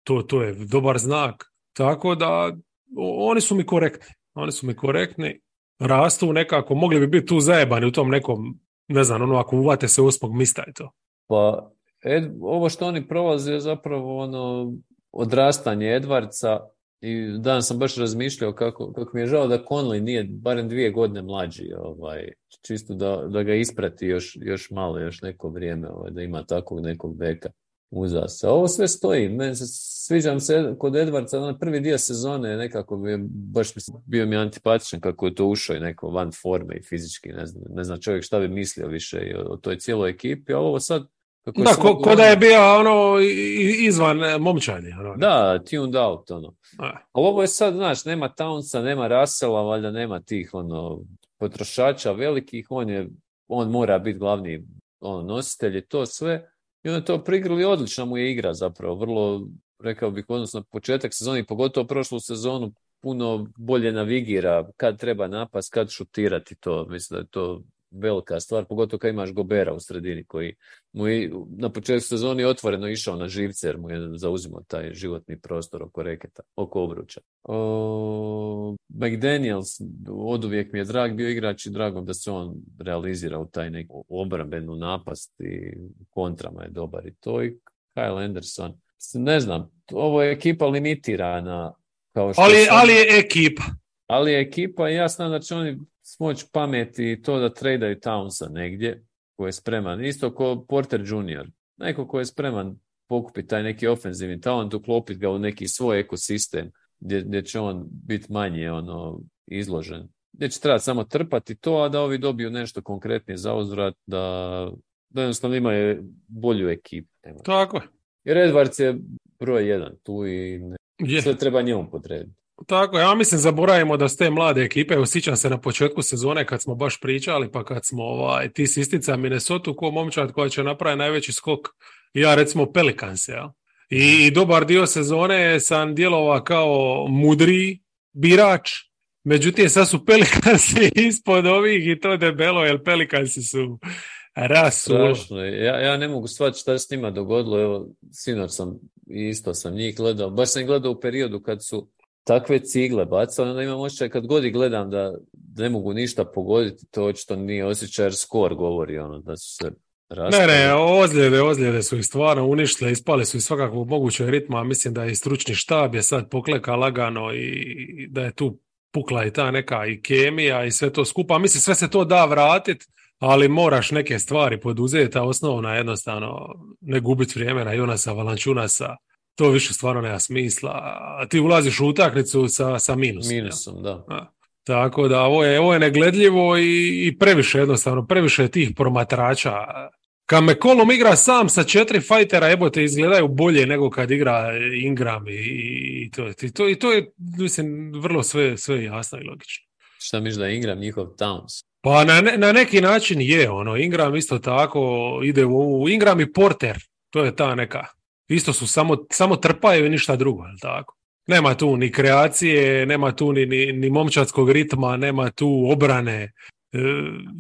[SPEAKER 2] to, to je dobar znak. Tako da oni su mi korektni. Oni su mi korektni, rastu nekako, mogli bi biti tu zajebani u tom nekom, ne znam, ono ako uvate se osmog mista je to.
[SPEAKER 1] Pa Ed, ovo što oni prolaze je zapravo ono odrastanje Edvarca i dan sam baš razmišljao kako, kako mi je žao da Conley nije barem dvije godine mlađi, ovaj, čisto da, da ga isprati još, još malo, još neko vrijeme, ovaj, da ima takvog nekog beka uza se. Ovo sve stoji, meni se sviđam se kod Edvarca, na prvi dio sezone nekako bi baš bio mi antipatičan kako je to ušao i neko van forme i fizički, ne znam, ne znam čovjek šta bi mislio više o, o toj cijeloj ekipi, a ovo sad
[SPEAKER 2] da, ko, ko, da je bio ono izvan e, momčadi. Ono.
[SPEAKER 1] Da, tuned out. Ono. Ali ovo je sad, znaš, nema Townsa, nema Russella, valjda nema tih ono, potrošača velikih, on, je, on mora biti glavni ono, nositelj i to sve. I on je to prigrili odlična mu je igra zapravo, vrlo rekao bih, odnosno početak sezoni, pogotovo prošlu sezonu, puno bolje navigira kad treba napast, kad šutirati to. Mislim da je to velika stvar, pogotovo kad imaš Gobera u sredini koji mu je na početku sezoni otvoreno išao na živce jer mu je zauzimao taj životni prostor oko reketa, oko obruča. O, McDaniels od uvijek mi je drag bio igrač i drago da se on realizira u taj neku obrambenu napast i kontrama je dobar i to i Kyle Anderson. Ne znam, ovo je ekipa limitirana kao što
[SPEAKER 2] ali,
[SPEAKER 1] sam,
[SPEAKER 2] ali je ekipa.
[SPEAKER 1] ali je ekipa i ja znam da će oni smoć pameti i to da tradaju Townsa negdje ko je spreman. Isto ko Porter Jr. Neko ko je spreman pokupiti taj neki ofenzivni talent, uklopiti ga u neki svoj ekosistem gdje, gdje će on biti manje ono, izložen. Gdje će trebati samo trpati to, a da ovi dobiju nešto konkretnije za uzvrat, da, da jednostavno imaju bolju ekipu.
[SPEAKER 2] Tako je.
[SPEAKER 1] Jer Edwards je broj jedan tu i ne, sve treba njemu podrediti.
[SPEAKER 2] Tako, ja mislim zaboravimo da ste mlade ekipe, evo sjećam se na početku sezone kad smo baš pričali, pa kad smo ovaj, ti istica Minnesota ko momčad koja će napraviti najveći skok, ja recimo Pelicans, ja. I, I dobar dio sezone sam djelovao kao mudri birač, međutim sad su Pelikansi ispod ovih i to debelo, jer Pelikansi su rasulo.
[SPEAKER 1] Strašno. Ja, ja ne mogu shvatiti šta se s njima dogodilo. Evo, sinoć sam isto sam njih gledao. Baš sam gledao u periodu kad su takve cigle bacali, onda imam osjećaj kad god ih gledam da ne mogu ništa pogoditi, to očito nije osjećaj jer skor govori ono da su se
[SPEAKER 2] Ne,
[SPEAKER 1] raspali.
[SPEAKER 2] ne, ozljede, ozljede su ih stvarno uništile, ispale su iz svakakvog mogućeg ritma, mislim da je i stručni štab je sad pokleka lagano i da je tu pukla i ta neka i kemija i sve to skupa. Mislim, sve se to da vratit, ali moraš neke stvari poduzeti, a osnovna jednostavno ne gubiti vrijeme na Jonasa Valančunasa. To više stvarno nema smisla. A ti ulaziš u utakmicu sa, sa minusom.
[SPEAKER 1] Minusom, da.
[SPEAKER 2] A, Tako da ovo je, ovo je negledljivo i, i previše jednostavno, previše je tih promatrača. Kad McCollum igra sam sa četiri fajtera, jebote, izgledaju bolje nego kad igra Ingram i, i, to, i, to, i to je, mislim, vrlo sve, sve jasno i logično.
[SPEAKER 1] Šta misliš da je Ingram njihov Towns?
[SPEAKER 2] Pa na, ne- na neki način je, ono, Ingram isto tako ide u Ingram i Porter, to je ta neka, isto su samo, samo trpaju i ništa drugo, je tako? Nema tu ni kreacije, nema tu ni, ni, ni momčadskog ritma, nema tu obrane. E,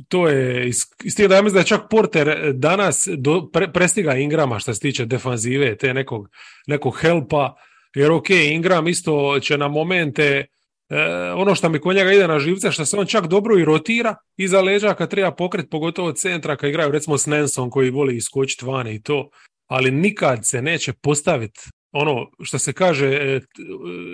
[SPEAKER 2] to je, iz tih da ja mislim da je čak Porter danas do, pre, prestiga Ingrama što se tiče defanzive, te nekog, nekog helpa, jer ok, Ingram isto će na momente E, ono što mi kod njega ide na živce, što se on čak dobro i rotira iza leđa kad treba pokret, pogotovo centra kad igraju recimo s Nensom koji voli iskočiti vani i to, ali nikad se neće postaviti ono što se kaže e, t-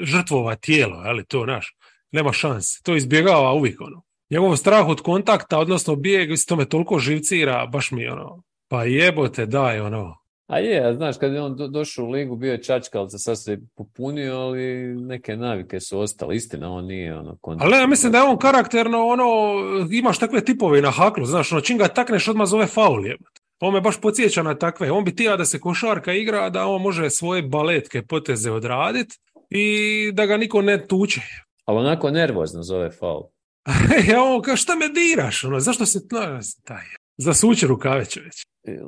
[SPEAKER 2] žrtvova tijelo, ali to naš, nema šanse, to izbjegava uvijek ono. Njegov strah od kontakta, odnosno bijeg, isto me toliko živcira, baš mi ono, pa jebote daj ono,
[SPEAKER 1] A je, znaš, kad je on do, došao u ligu, bio je čačkalca, sad se popunio, ali neke navike su ostale. Istina, on nije ono...
[SPEAKER 2] Ali ja mislim da je on karakterno, ono, imaš takve tipove na haklu, znaš, ono, čim ga takneš odmah zove faul, jebote. On me baš podsjeća na takve. On bi tija da se košarka igra, da on može svoje baletke poteze odradit i da ga niko ne tuče.
[SPEAKER 1] Ali onako nervozno zove faul.
[SPEAKER 2] ja on kao, šta me diraš, ono, zašto se, no, taj, zasuče rukave čovječ. E.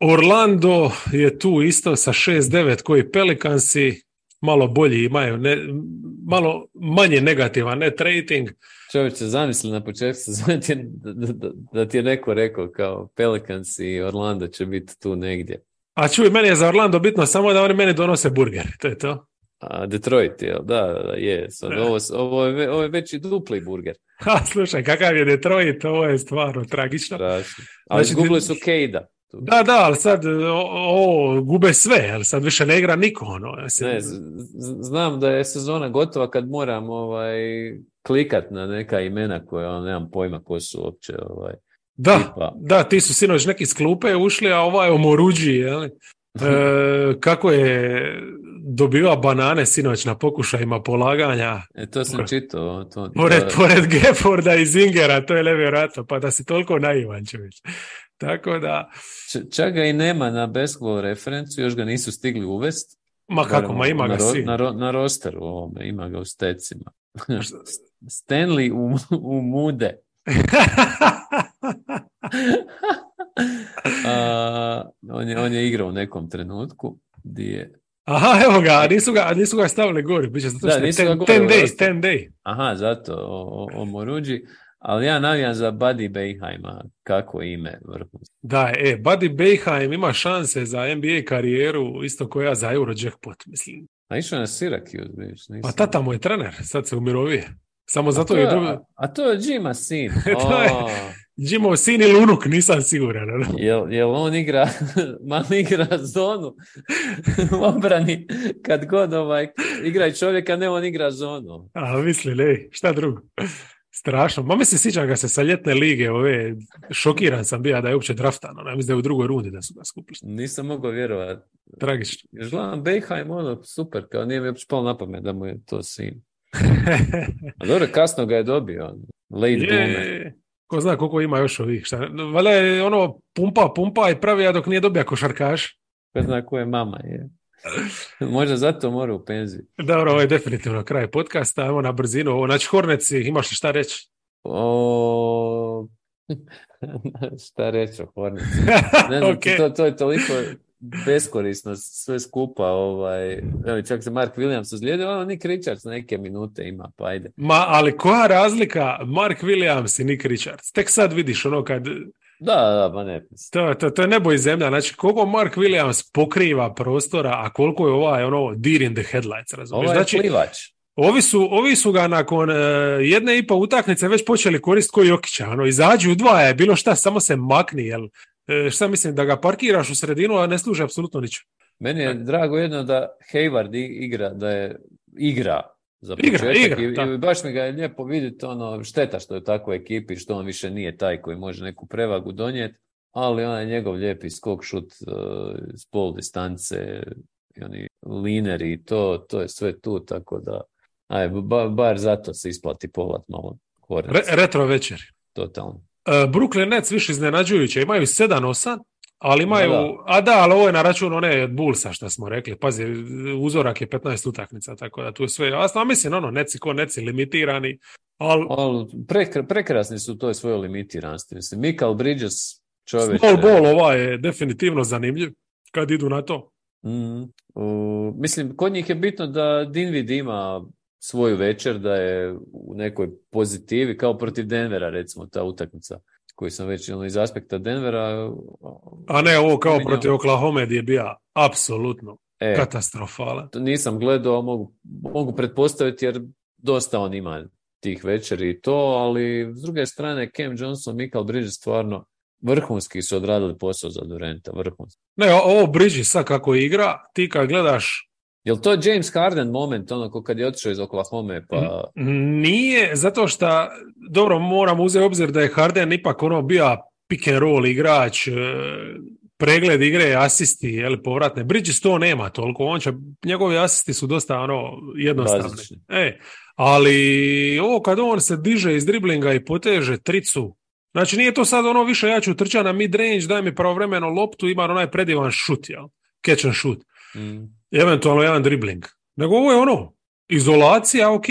[SPEAKER 2] Orlando je tu isto sa 6-9 koji Pelikansi malo bolji imaju, ne, malo manje negativan net rating.
[SPEAKER 1] Čovječe, zamisli na početku sezone da, da, da, ti je neko rekao kao Pelicans i Orlando će biti tu negdje.
[SPEAKER 2] A čuj, meni je za Orlando bitno samo da oni meni donose burger, to je to.
[SPEAKER 1] A Detroit, jel? Da, da, je. Sad, ovo, ovo, je, ovo je veći dupli burger.
[SPEAKER 2] Ha, slušaj, kakav je Detroit, ovo je stvarno tragično.
[SPEAKER 1] Strašno. Ali
[SPEAKER 2] Znači,
[SPEAKER 1] izgubili
[SPEAKER 2] ti-
[SPEAKER 1] su Kejda.
[SPEAKER 2] Da, da, ali sad o, o, gube sve, ali sad više ne igra niko, ono. Ja se-
[SPEAKER 1] Ne, znam da je sezona gotova kad moram ovaj, klikat na neka imena koja ono, nemam pojma ko su uopće. Ovaj.
[SPEAKER 2] da,
[SPEAKER 1] tipa.
[SPEAKER 2] da, ti su sinoć neki iz klupe ušli, a ovaj omoruđi, jel? E, kako je dobiva banane sinoć na pokušajima polaganja,
[SPEAKER 1] E, to sam čitao. To,
[SPEAKER 2] pored, pored Gefforda i Zingera, to je nevjerojatno, pa da si toliko naivan čovječ. Tako da,
[SPEAKER 1] čak ga i nema na basketball referencu, još ga nisu stigli uvest.
[SPEAKER 2] ma kako, ma ima
[SPEAKER 1] na,
[SPEAKER 2] ga svi.
[SPEAKER 1] na, na rosteru ovome, ima ga u stecima. Stanley u, u mude. A, on, je, on je igrao u nekom trenutku. Di je?
[SPEAKER 2] Aha, evo ga, nisu ga, nisu ga stavili gori. Biće zato
[SPEAKER 1] Da,
[SPEAKER 2] što
[SPEAKER 1] nisu ga
[SPEAKER 2] ten,
[SPEAKER 1] gore
[SPEAKER 2] ten day, ten day.
[SPEAKER 1] Aha, zato o, o, o Moruđi. Ali ja navijam za Buddy Beheima. Kako ime vrhunsko.
[SPEAKER 2] Da, e, Buddy Beheim ima šanse za NBA karijeru isto koja ja za Eurojackpot, mislim.
[SPEAKER 1] A išao na Syracuse, vidiš.
[SPEAKER 2] Pa
[SPEAKER 1] nisam-
[SPEAKER 2] tata mu je trener, sad se umirovije. Samo
[SPEAKER 1] A
[SPEAKER 2] zato
[SPEAKER 1] to
[SPEAKER 2] je dobro.
[SPEAKER 1] a, a to je Jima sin.
[SPEAKER 2] To je- Jimov sin ili unuk, nisam siguran. ono.
[SPEAKER 1] jel, jel on igra, malo igra zonu u obrani kad god ovaj, igra čovjeka, ne on igra zonu.
[SPEAKER 2] A misli, ne, šta drugo. Strašno. Ma mislim, sjećam ga se sa ljetne lige, ove, šokiran sam bio da je uopće draftan, ono, ja mislim da je u drugoj rundi da su ga skupili.
[SPEAKER 1] Nisam mogao vjerovati.
[SPEAKER 2] Tragično.
[SPEAKER 1] Još gledam ono, super, kao nije mi uopće palo na pamet da mu je to sin. A dobro, kasno ga je dobio, late
[SPEAKER 2] je, ko zna koliko ima još ovih. Šta, valjda je ono pumpa, pumpa i pravi, a dok nije dobija košarkaš.
[SPEAKER 1] Ko zna ko je mama, je. Možda zato mora u penziju.
[SPEAKER 2] Dobro, ovo je definitivno kraj podcasta, evo na brzinu. Ovo, znači, Horneci, imaš li šta reći?
[SPEAKER 1] O... Šta reći o Hornici? Ne znam,
[SPEAKER 2] Ok.
[SPEAKER 1] to, to je toliko beskorisno sve skupa. Ovaj, evo, čak se Mark Williams ozlijedio, ono Nick Richards neke minute ima, pa ajde.
[SPEAKER 2] Ma, ali koja razlika Mark Williams i Nick Richards? Tek sad vidiš ono kad...
[SPEAKER 1] Da, da, pa ne.
[SPEAKER 2] To, to, to je nebo i zemlja. Znači, koliko Mark Williams pokriva prostora, a koliko je ovaj ono deer in the headlights, razumiješ? Znači,
[SPEAKER 1] plivač.
[SPEAKER 2] Ovi su, ovi su ga nakon e, jedne i po utakmice već počeli koristiti koji Jokića. Ono, izađu u dva je bilo šta, samo se makni. Jel, e, šta mislim, da ga parkiraš u sredinu, a ne služi apsolutno ničemu.
[SPEAKER 1] Meni je drago jedno da Hayward igra, da je igra za početak
[SPEAKER 2] igra,
[SPEAKER 1] i, i baš mi ga je lijepo vidjeti ono, šteta što je u takvoj ekipi, što on više nije taj koji može neku prevagu donijeti, ali onaj njegov lijepi skok šut uh, s pol distance i oni lineri i to, to je sve tu, tako da aj, ba, bar zato se isplati povlat malo
[SPEAKER 2] Re, retro večer.
[SPEAKER 1] totalno.
[SPEAKER 2] E, Brooklyn Nets više iznenađujuće, imaju 7-8, ali imaju,
[SPEAKER 1] Da,
[SPEAKER 2] a da, ali ovo je na račun one od Bullsa što smo rekli. Pazi, uzorak je 15 utakmica, tako da tu je sve jasno. A mislim, ono, Netsi ko Netsi, limitirani, ali
[SPEAKER 1] prekra- prekrasni su u toj svojoj limitiranosti. Mislim, Michael Bridges čovječe...
[SPEAKER 2] small ball ovaj je definitivno zanimljiv kad idu na to.
[SPEAKER 1] Mm, u- mislim, kod njih je bitno da Dinvid ima svoju večer, da je u nekoj pozitivi, kao protiv Denvera, recimo, ta utakmica koju sam već ono, iz aspekta Denvera.
[SPEAKER 2] A ne ovo kao
[SPEAKER 1] spominjao.
[SPEAKER 2] protiv Oklahoma je bio apsolutno
[SPEAKER 1] E,
[SPEAKER 2] katastrofalan.
[SPEAKER 1] to nisam gledao, mogu, mogu pretpostaviti jer dosta on ima tih večeri i to, ali s druge strane Cam Johnson, Michael Bridges stvarno vrhunski su odradili posao za Durenta, vrhunski.
[SPEAKER 2] Ne, ovo Bridges sad kako igra, ti kad gledaš,
[SPEAKER 1] Jel to James Harden moment, ono ko kad je otišao iz Oklahoma, pa...
[SPEAKER 2] nije zato što, dobro, moram uzeti obzir da je Harden ipak ono bio pick and roll igrač, e, pregled igre, asisti, jel, povratne. Bridges to nema toliko, on će, njegovi asisti su dosta ono jednostavni. E, ali ovo kad on se diže iz driblinga i poteže tricu, znači nije to sad ono više ja ću trča na mid range, daj mi pravovremeno loptu, ima onaj predivan šut, jel? Catch and shoot.
[SPEAKER 1] Mm.
[SPEAKER 2] Eventualno jedan dribling. Nego ovo je ono, izolacija, ok,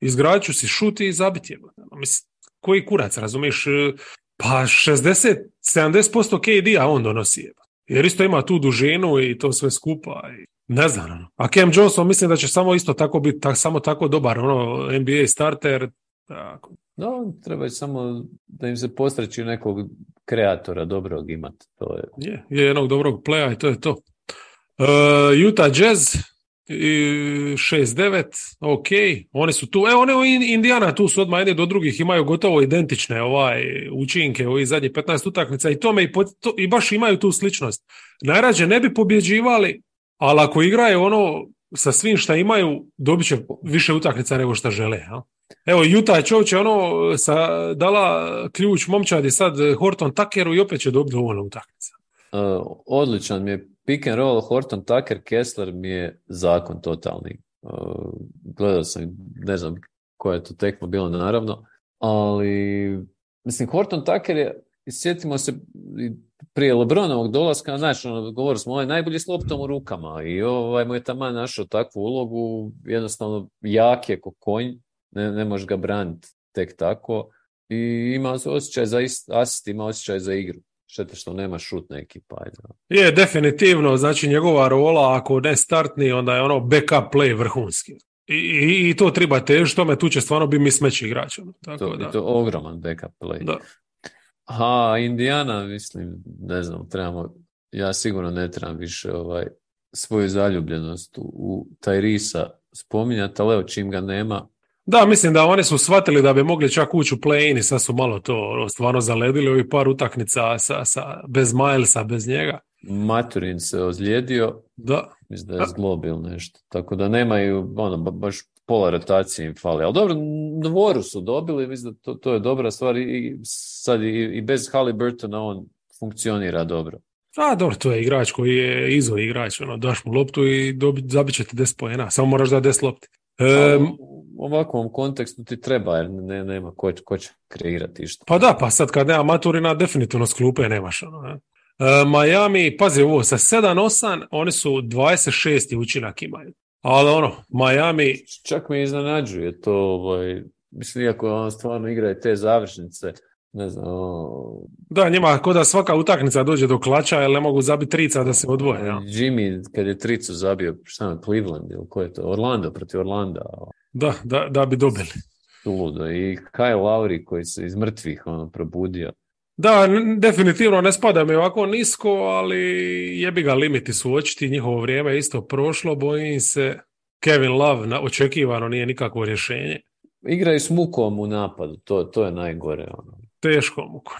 [SPEAKER 2] izgradit ću si šut i zabiti je. Mislim, koji kurac, razumiješ? E, Pa 60-70% KD-a on donosi. je. Jer isto ima tu dužinu i to sve skupa. I ne znam. Ono. A Cam Johnson mislim da će samo isto tako biti, tak, samo tako dobar ono, NBA starter. Tako.
[SPEAKER 1] Da, treba samo da im se postreći nekog kreatora dobrog imati. To je.
[SPEAKER 2] Je, je jednog dobrog playa i to je to. Uh, Utah Jazz i 6-9, ok, oni su tu, evo oni Indiana tu su odmah jedni do drugih, imaju gotovo identične ovaj učinke ovih zadnjih 15 utakmica i tome i, po- to, i baš imaju tu sličnost. Najrađe ne bi pobjeđivali, ali ako igraju ono sa svim šta imaju, dobit će više utakmica nego šta žele. Ja? Evo, Utah je ono sa, dala ključ momčadi sad Horton Tuckeru i opet će dobiti dovoljno utakmica.
[SPEAKER 1] Uh, odličan mi je pick and roll Horton Tucker Kessler mi je zakon totalni. Uh, gledao sam, ne znam koja je to tekma bilo naravno, ali mislim Horton Tucker je, sjetimo se prije Lebronovog dolaska, znači, govorili smo, je najbolji s loptom u rukama i ovaj mu je taman našao takvu ulogu, jednostavno jak je ko konj, ne, ne možeš ga braniti tek tako i ima osjećaj za ist- asist, ima osjećaj za igru. Šteta što nema šutna ekipa. Ajde.
[SPEAKER 2] Je, definitivno, znači njegova rola, ako ne startni, onda je ono backup play vrhunski. I, i, i to treba težiti tome, tu će stvarno biti mi smeći igrač. ono, Tako
[SPEAKER 1] To,
[SPEAKER 2] da.
[SPEAKER 1] i to ogroman backup play.
[SPEAKER 2] Da.
[SPEAKER 1] A Indijana, mislim, ne znam, trebamo, ja sigurno ne trebam više ovaj, svoju zaljubljenost u, u Tyrisa spominjati, ali evo čim ga nema,
[SPEAKER 2] Da, mislim da oni su shvatili da bi mogli čak ući u play-in i sad su malo to ono, stvarno zaledili ovih par utakmica sa, sa, bez Milesa, bez njega.
[SPEAKER 1] Maturin se ozlijedio,
[SPEAKER 2] Da,
[SPEAKER 1] mislim da je zglobil nešto, tako da nemaju, ono, ba- baš pola rotacije im fali, ali dobro, Dvoru su dobili, mislim da to, to je dobra stvar i sad i, i bez Halliburtona on funkcionira dobro.
[SPEAKER 2] A, dobro, to je igrač koji je izo igrač, ono, daš mu loptu i dobi, zabit će ti 10 poena, samo moraš da 10 lopti. E,
[SPEAKER 1] Ali u ovakvom kontekstu ti treba, jer ne, nema ko, ko će kreirati išta.
[SPEAKER 2] pa da, pa sad kad nema Maturina, definitivno s klupe nemaš. Ono, ne. E, Miami, pazi ovo, sa 7-8, oni su 26. učinak imaju. Ali ono, Miami,
[SPEAKER 1] Čak me iznenađuje to, ovaj, mislim, iako on stvarno igra i te završnice, ne znam, ono,
[SPEAKER 2] da, njima ko da svaka utakmica dođe do klača, jer ne mogu zabiti trica da se odvoje. Ja.
[SPEAKER 1] Jimmy, kad je tricu zabio, šta je, Cleveland ili ko je to, Orlando protiv Orlanda,
[SPEAKER 2] Da, da, da bi dobili.
[SPEAKER 1] ludo. I Kyle Lowry koji se iz mrtvih ono, probudio.
[SPEAKER 2] Da, n- definitivno ne spada mi ovako nisko, ali jebi ga limiti su očiti, njihovo vrijeme je isto prošlo, bojim se. Kevin Love na, očekivano nije nikakvo rješenje.
[SPEAKER 1] Igraju s mukom u napadu, to, to je najgore. Ono.
[SPEAKER 2] Teško muko.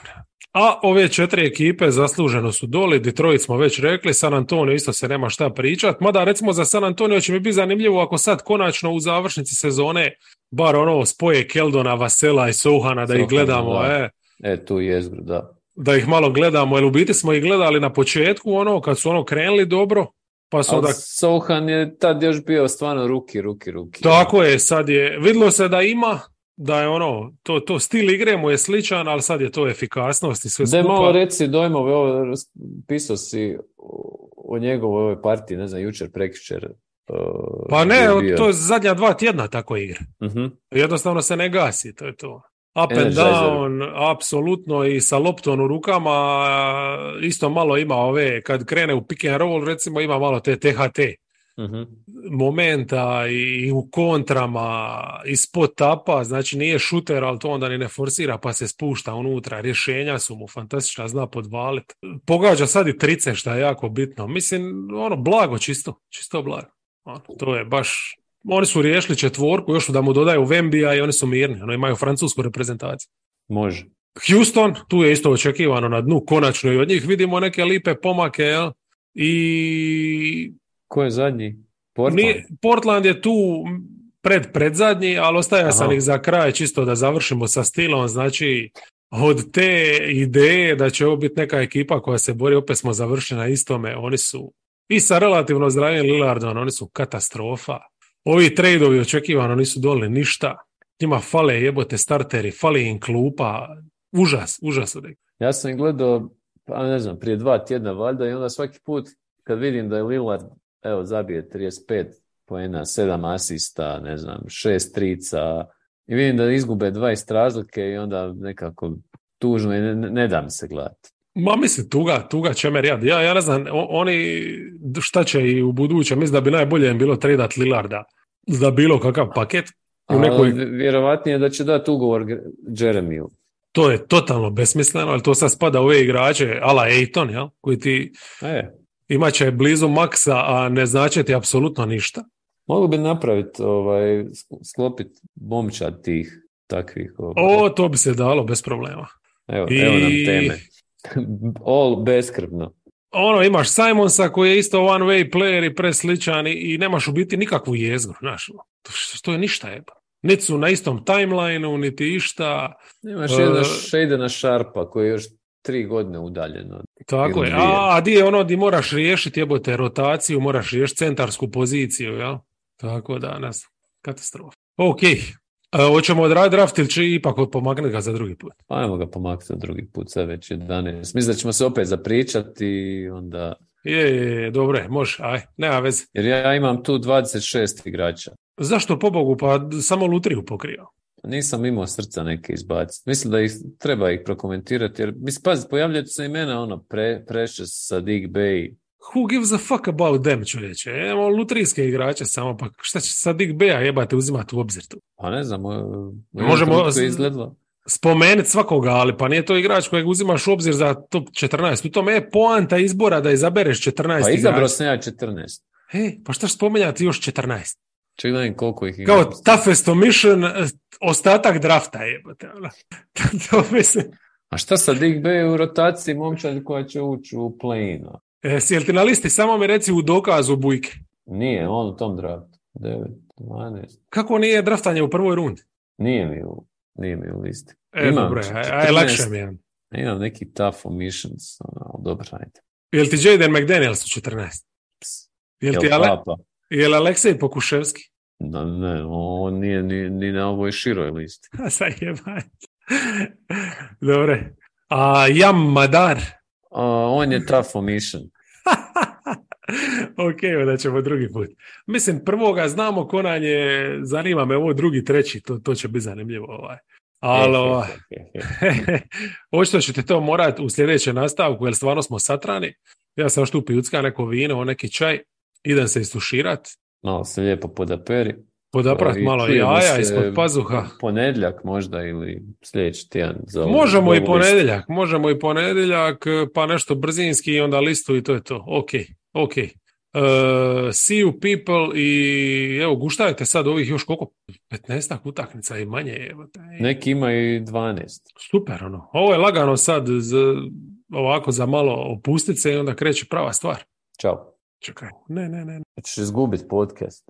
[SPEAKER 2] A ove četiri ekipe zasluženo su doli, Detroit smo već rekli, San Antonio isto se nema šta pričat, mada recimo za San Antonio će mi biti zanimljivo ako sad konačno u završnici sezone bar ono spoje Keldona, Vasela i Souhana da ih gledamo,
[SPEAKER 1] da.
[SPEAKER 2] e,
[SPEAKER 1] E, tu jezgru, da.
[SPEAKER 2] da ih malo gledamo, jer u biti smo ih gledali na početku, ono, kad su ono krenuli dobro, pa su onda...
[SPEAKER 1] Sohan je tad još bio stvarno ruki, ruki, ruki.
[SPEAKER 2] Tako je, sad je, vidlo se da ima, da je ono, to, to stil igre mu je sličan, ali sad je to efikasnost i sve
[SPEAKER 1] Da
[SPEAKER 2] skupa.
[SPEAKER 1] malo reci dojmove, ovo pisao si o, njegovoj ovoj partiji, ne znam, jučer, prekjučer. uh,
[SPEAKER 2] Pa
[SPEAKER 1] je
[SPEAKER 2] ne,
[SPEAKER 1] bio.
[SPEAKER 2] to je zadnja dva tjedna tako igra.
[SPEAKER 1] Mhm.
[SPEAKER 2] Jednostavno se ne gasi, to je to. Up and
[SPEAKER 1] Energizer.
[SPEAKER 2] down, apsolutno i sa loptom u rukama, isto malo ima ove, kad krene u pick and roll, recimo ima malo te THT
[SPEAKER 1] mhm.
[SPEAKER 2] momenta i u kontrama, i spot tapa, znači nije šuter, ali to onda ni ne forsira pa se spušta unutra, rješenja su mu fantastična, zna podvalit. Pogađa sad i trice što je jako bitno. Mislim, ono, blago čisto, čisto blago. Ono, to je baš, oni su riješili četvorku, još da mu dodaju Vembija i oni su mirni, ono imaju francusku reprezentaciju.
[SPEAKER 1] Može.
[SPEAKER 2] Houston, tu je isto očekivano na dnu, konačno i od njih vidimo neke lipe pomake, jel? I
[SPEAKER 1] Ko je zadnji? Portland?
[SPEAKER 2] Nije, Portland je tu pred predzadnji, ali ostaja sam ih za kraj čisto da završimo sa stilom, znači od te ideje da će ovo biti neka ekipa koja se bori, opet smo završili na istome, oni su i sa relativno zdravim Lillardom, oni su katastrofa. Ovi tradeovi očekivano nisu doli ništa. Njima fale jebote starteri, fali im klupa. Užas, užas
[SPEAKER 1] Ja sam gledao, pa ne znam, prije dva tjedna valjda i onda svaki put kad vidim da je Lillard, evo, zabije 35 poena, 7 asista, ne znam, 6 trica i vidim da izgube 20 razlike i onda nekako tužno i ne, ne, ne da mi se gledati.
[SPEAKER 2] Ma mislim, tuga, tuga čemer jad. Ja, ja ne znam, o- oni šta će i u buduće, mislim da bi najbolje im bilo tradat Lillarda za bilo kakav paket. U nekoj,
[SPEAKER 1] vjerovatnije da će dati ugovor Jeremiju.
[SPEAKER 2] to je totalno besmisleno, ali to sad spada u ove igrače, ala Ejton, koji ti
[SPEAKER 1] E,
[SPEAKER 2] imat će blizu maksa, a ne znače ti apsolutno ništa.
[SPEAKER 1] mogu bi napraviti, ovaj, sk- sklopiti momčad tih takvih. ovaj.
[SPEAKER 2] O, to bi se dalo bez problema.
[SPEAKER 1] Evo,
[SPEAKER 2] I-
[SPEAKER 1] evo nam teme. All beskrbno.
[SPEAKER 2] Ono, imaš Simonsa koji je isto one way player i presličan i, i nemaš u biti nikakvu jezgru, znaš. To, to je ništa jeba. Niti su na istom timelineu, niti išta.
[SPEAKER 1] Imaš
[SPEAKER 2] E,
[SPEAKER 1] jedna Shadena Sharpa koji je još tri godine udaljeno.
[SPEAKER 2] Tako je. A, a di je ono di moraš riješiti jebote rotaciju, moraš riješiti centarsku poziciju, jel? Tako da, ne znam, katastrofa. Ok, e, hoćemo odraditi draft ili će ipak pomaknuti ga za drugi put?
[SPEAKER 1] Pa Ajmo ga pomaknuti za drugi put, sad već 11. Mislim da ćemo se opet zapričati i onda...
[SPEAKER 2] Je, je, je, dobro je, može, aj, nema veze.
[SPEAKER 1] Jer ja imam tu 26 igrača.
[SPEAKER 2] Zašto pobogu, pa samo lutriju pokrio?
[SPEAKER 1] Nisam imao srca neke izbaciti. Mislim da ih treba ih prokomentirati, jer mislim, pazi, pojavljaju se imena ono, pre, Precious, Sadiq Bey,
[SPEAKER 2] Who gives a fuck about them, čovječe? Evo lutrijske igrače samo, pa šta će Sadiq Beja jebate uzimati u obzir tu?
[SPEAKER 1] pa ne znam,
[SPEAKER 2] Možemo-
[SPEAKER 1] izgledalo.
[SPEAKER 2] Spomenuti svakoga, ali pa nije to igrač kojeg uzimaš u obzir za top 14. U tome je poanta izbora da izabereš 14
[SPEAKER 1] Pa izabrao
[SPEAKER 2] igrača.
[SPEAKER 1] sam ja 14.
[SPEAKER 2] E, pa šta spomenjati još 14?
[SPEAKER 1] Ček da koliko ih ima.
[SPEAKER 2] Kao toughest omission, eh, ostatak drafta jebate. ono. to mislim.
[SPEAKER 1] A šta sa Dick Bay u rotaciji momčad koja će ući u play-in?
[SPEAKER 2] E, si jel ti na listi? Samo mi reci u dokazu bujke.
[SPEAKER 1] Nije, on u tom draftu. 9, 12.
[SPEAKER 2] Kako nije draftanje u prvoj rundi?
[SPEAKER 1] Nije mi u, nije mi u listi.
[SPEAKER 2] E,
[SPEAKER 1] Imam
[SPEAKER 2] dobro, je, aj,
[SPEAKER 1] 14.
[SPEAKER 2] aj, lakše mi je.
[SPEAKER 1] Imam neki tough omissions. Ono, ali dobro, ajde.
[SPEAKER 2] Jel ti Jaden McDaniels u 14?
[SPEAKER 1] Ps.
[SPEAKER 2] Jel
[SPEAKER 1] Jel
[SPEAKER 2] ti Ale,
[SPEAKER 1] papa?
[SPEAKER 2] Jel Aleksej Pokuševski?
[SPEAKER 1] No, ne, on nije ni, ni na ovoj široj listi.
[SPEAKER 2] Zajebaj. Dobre. A Jam Madar?
[SPEAKER 1] A, on je tough omission.
[SPEAKER 2] ok, onda ćemo drugi put. Mislim, prvoga znamo ko nam je, zanima me ovo drugi, treći, to, to će biti zanimljivo. Ovaj. Ali, ovaj, očito ćete to morati u sljedećem nastavku, jer stvarno smo satrani. Ja sam tu pijucka neko vino, neki čaj, idem se istuširat,
[SPEAKER 1] Malo se lijepo podaperi.
[SPEAKER 2] podaprat
[SPEAKER 1] I
[SPEAKER 2] malo jaja ispod pazuha.
[SPEAKER 1] Ponedjeljak možda ili sljedeći tjedan. Za
[SPEAKER 2] Možemo
[SPEAKER 1] za
[SPEAKER 2] i ponedjeljak, možemo i ponedjeljak, pa nešto brzinski i onda listu i to je to. Ok, ok. Uh, see you people i evo guštajte sad ovih još koliko 15 utakmica i manje evo, taj.
[SPEAKER 1] Neki ima i 12.
[SPEAKER 2] super ono ovo je lagano sad z, ovako za malo opustit se i onda kreće prava stvar
[SPEAKER 1] Ćao.
[SPEAKER 2] Čakaj, ne, ne, ne.
[SPEAKER 1] Če izgubiš podcast.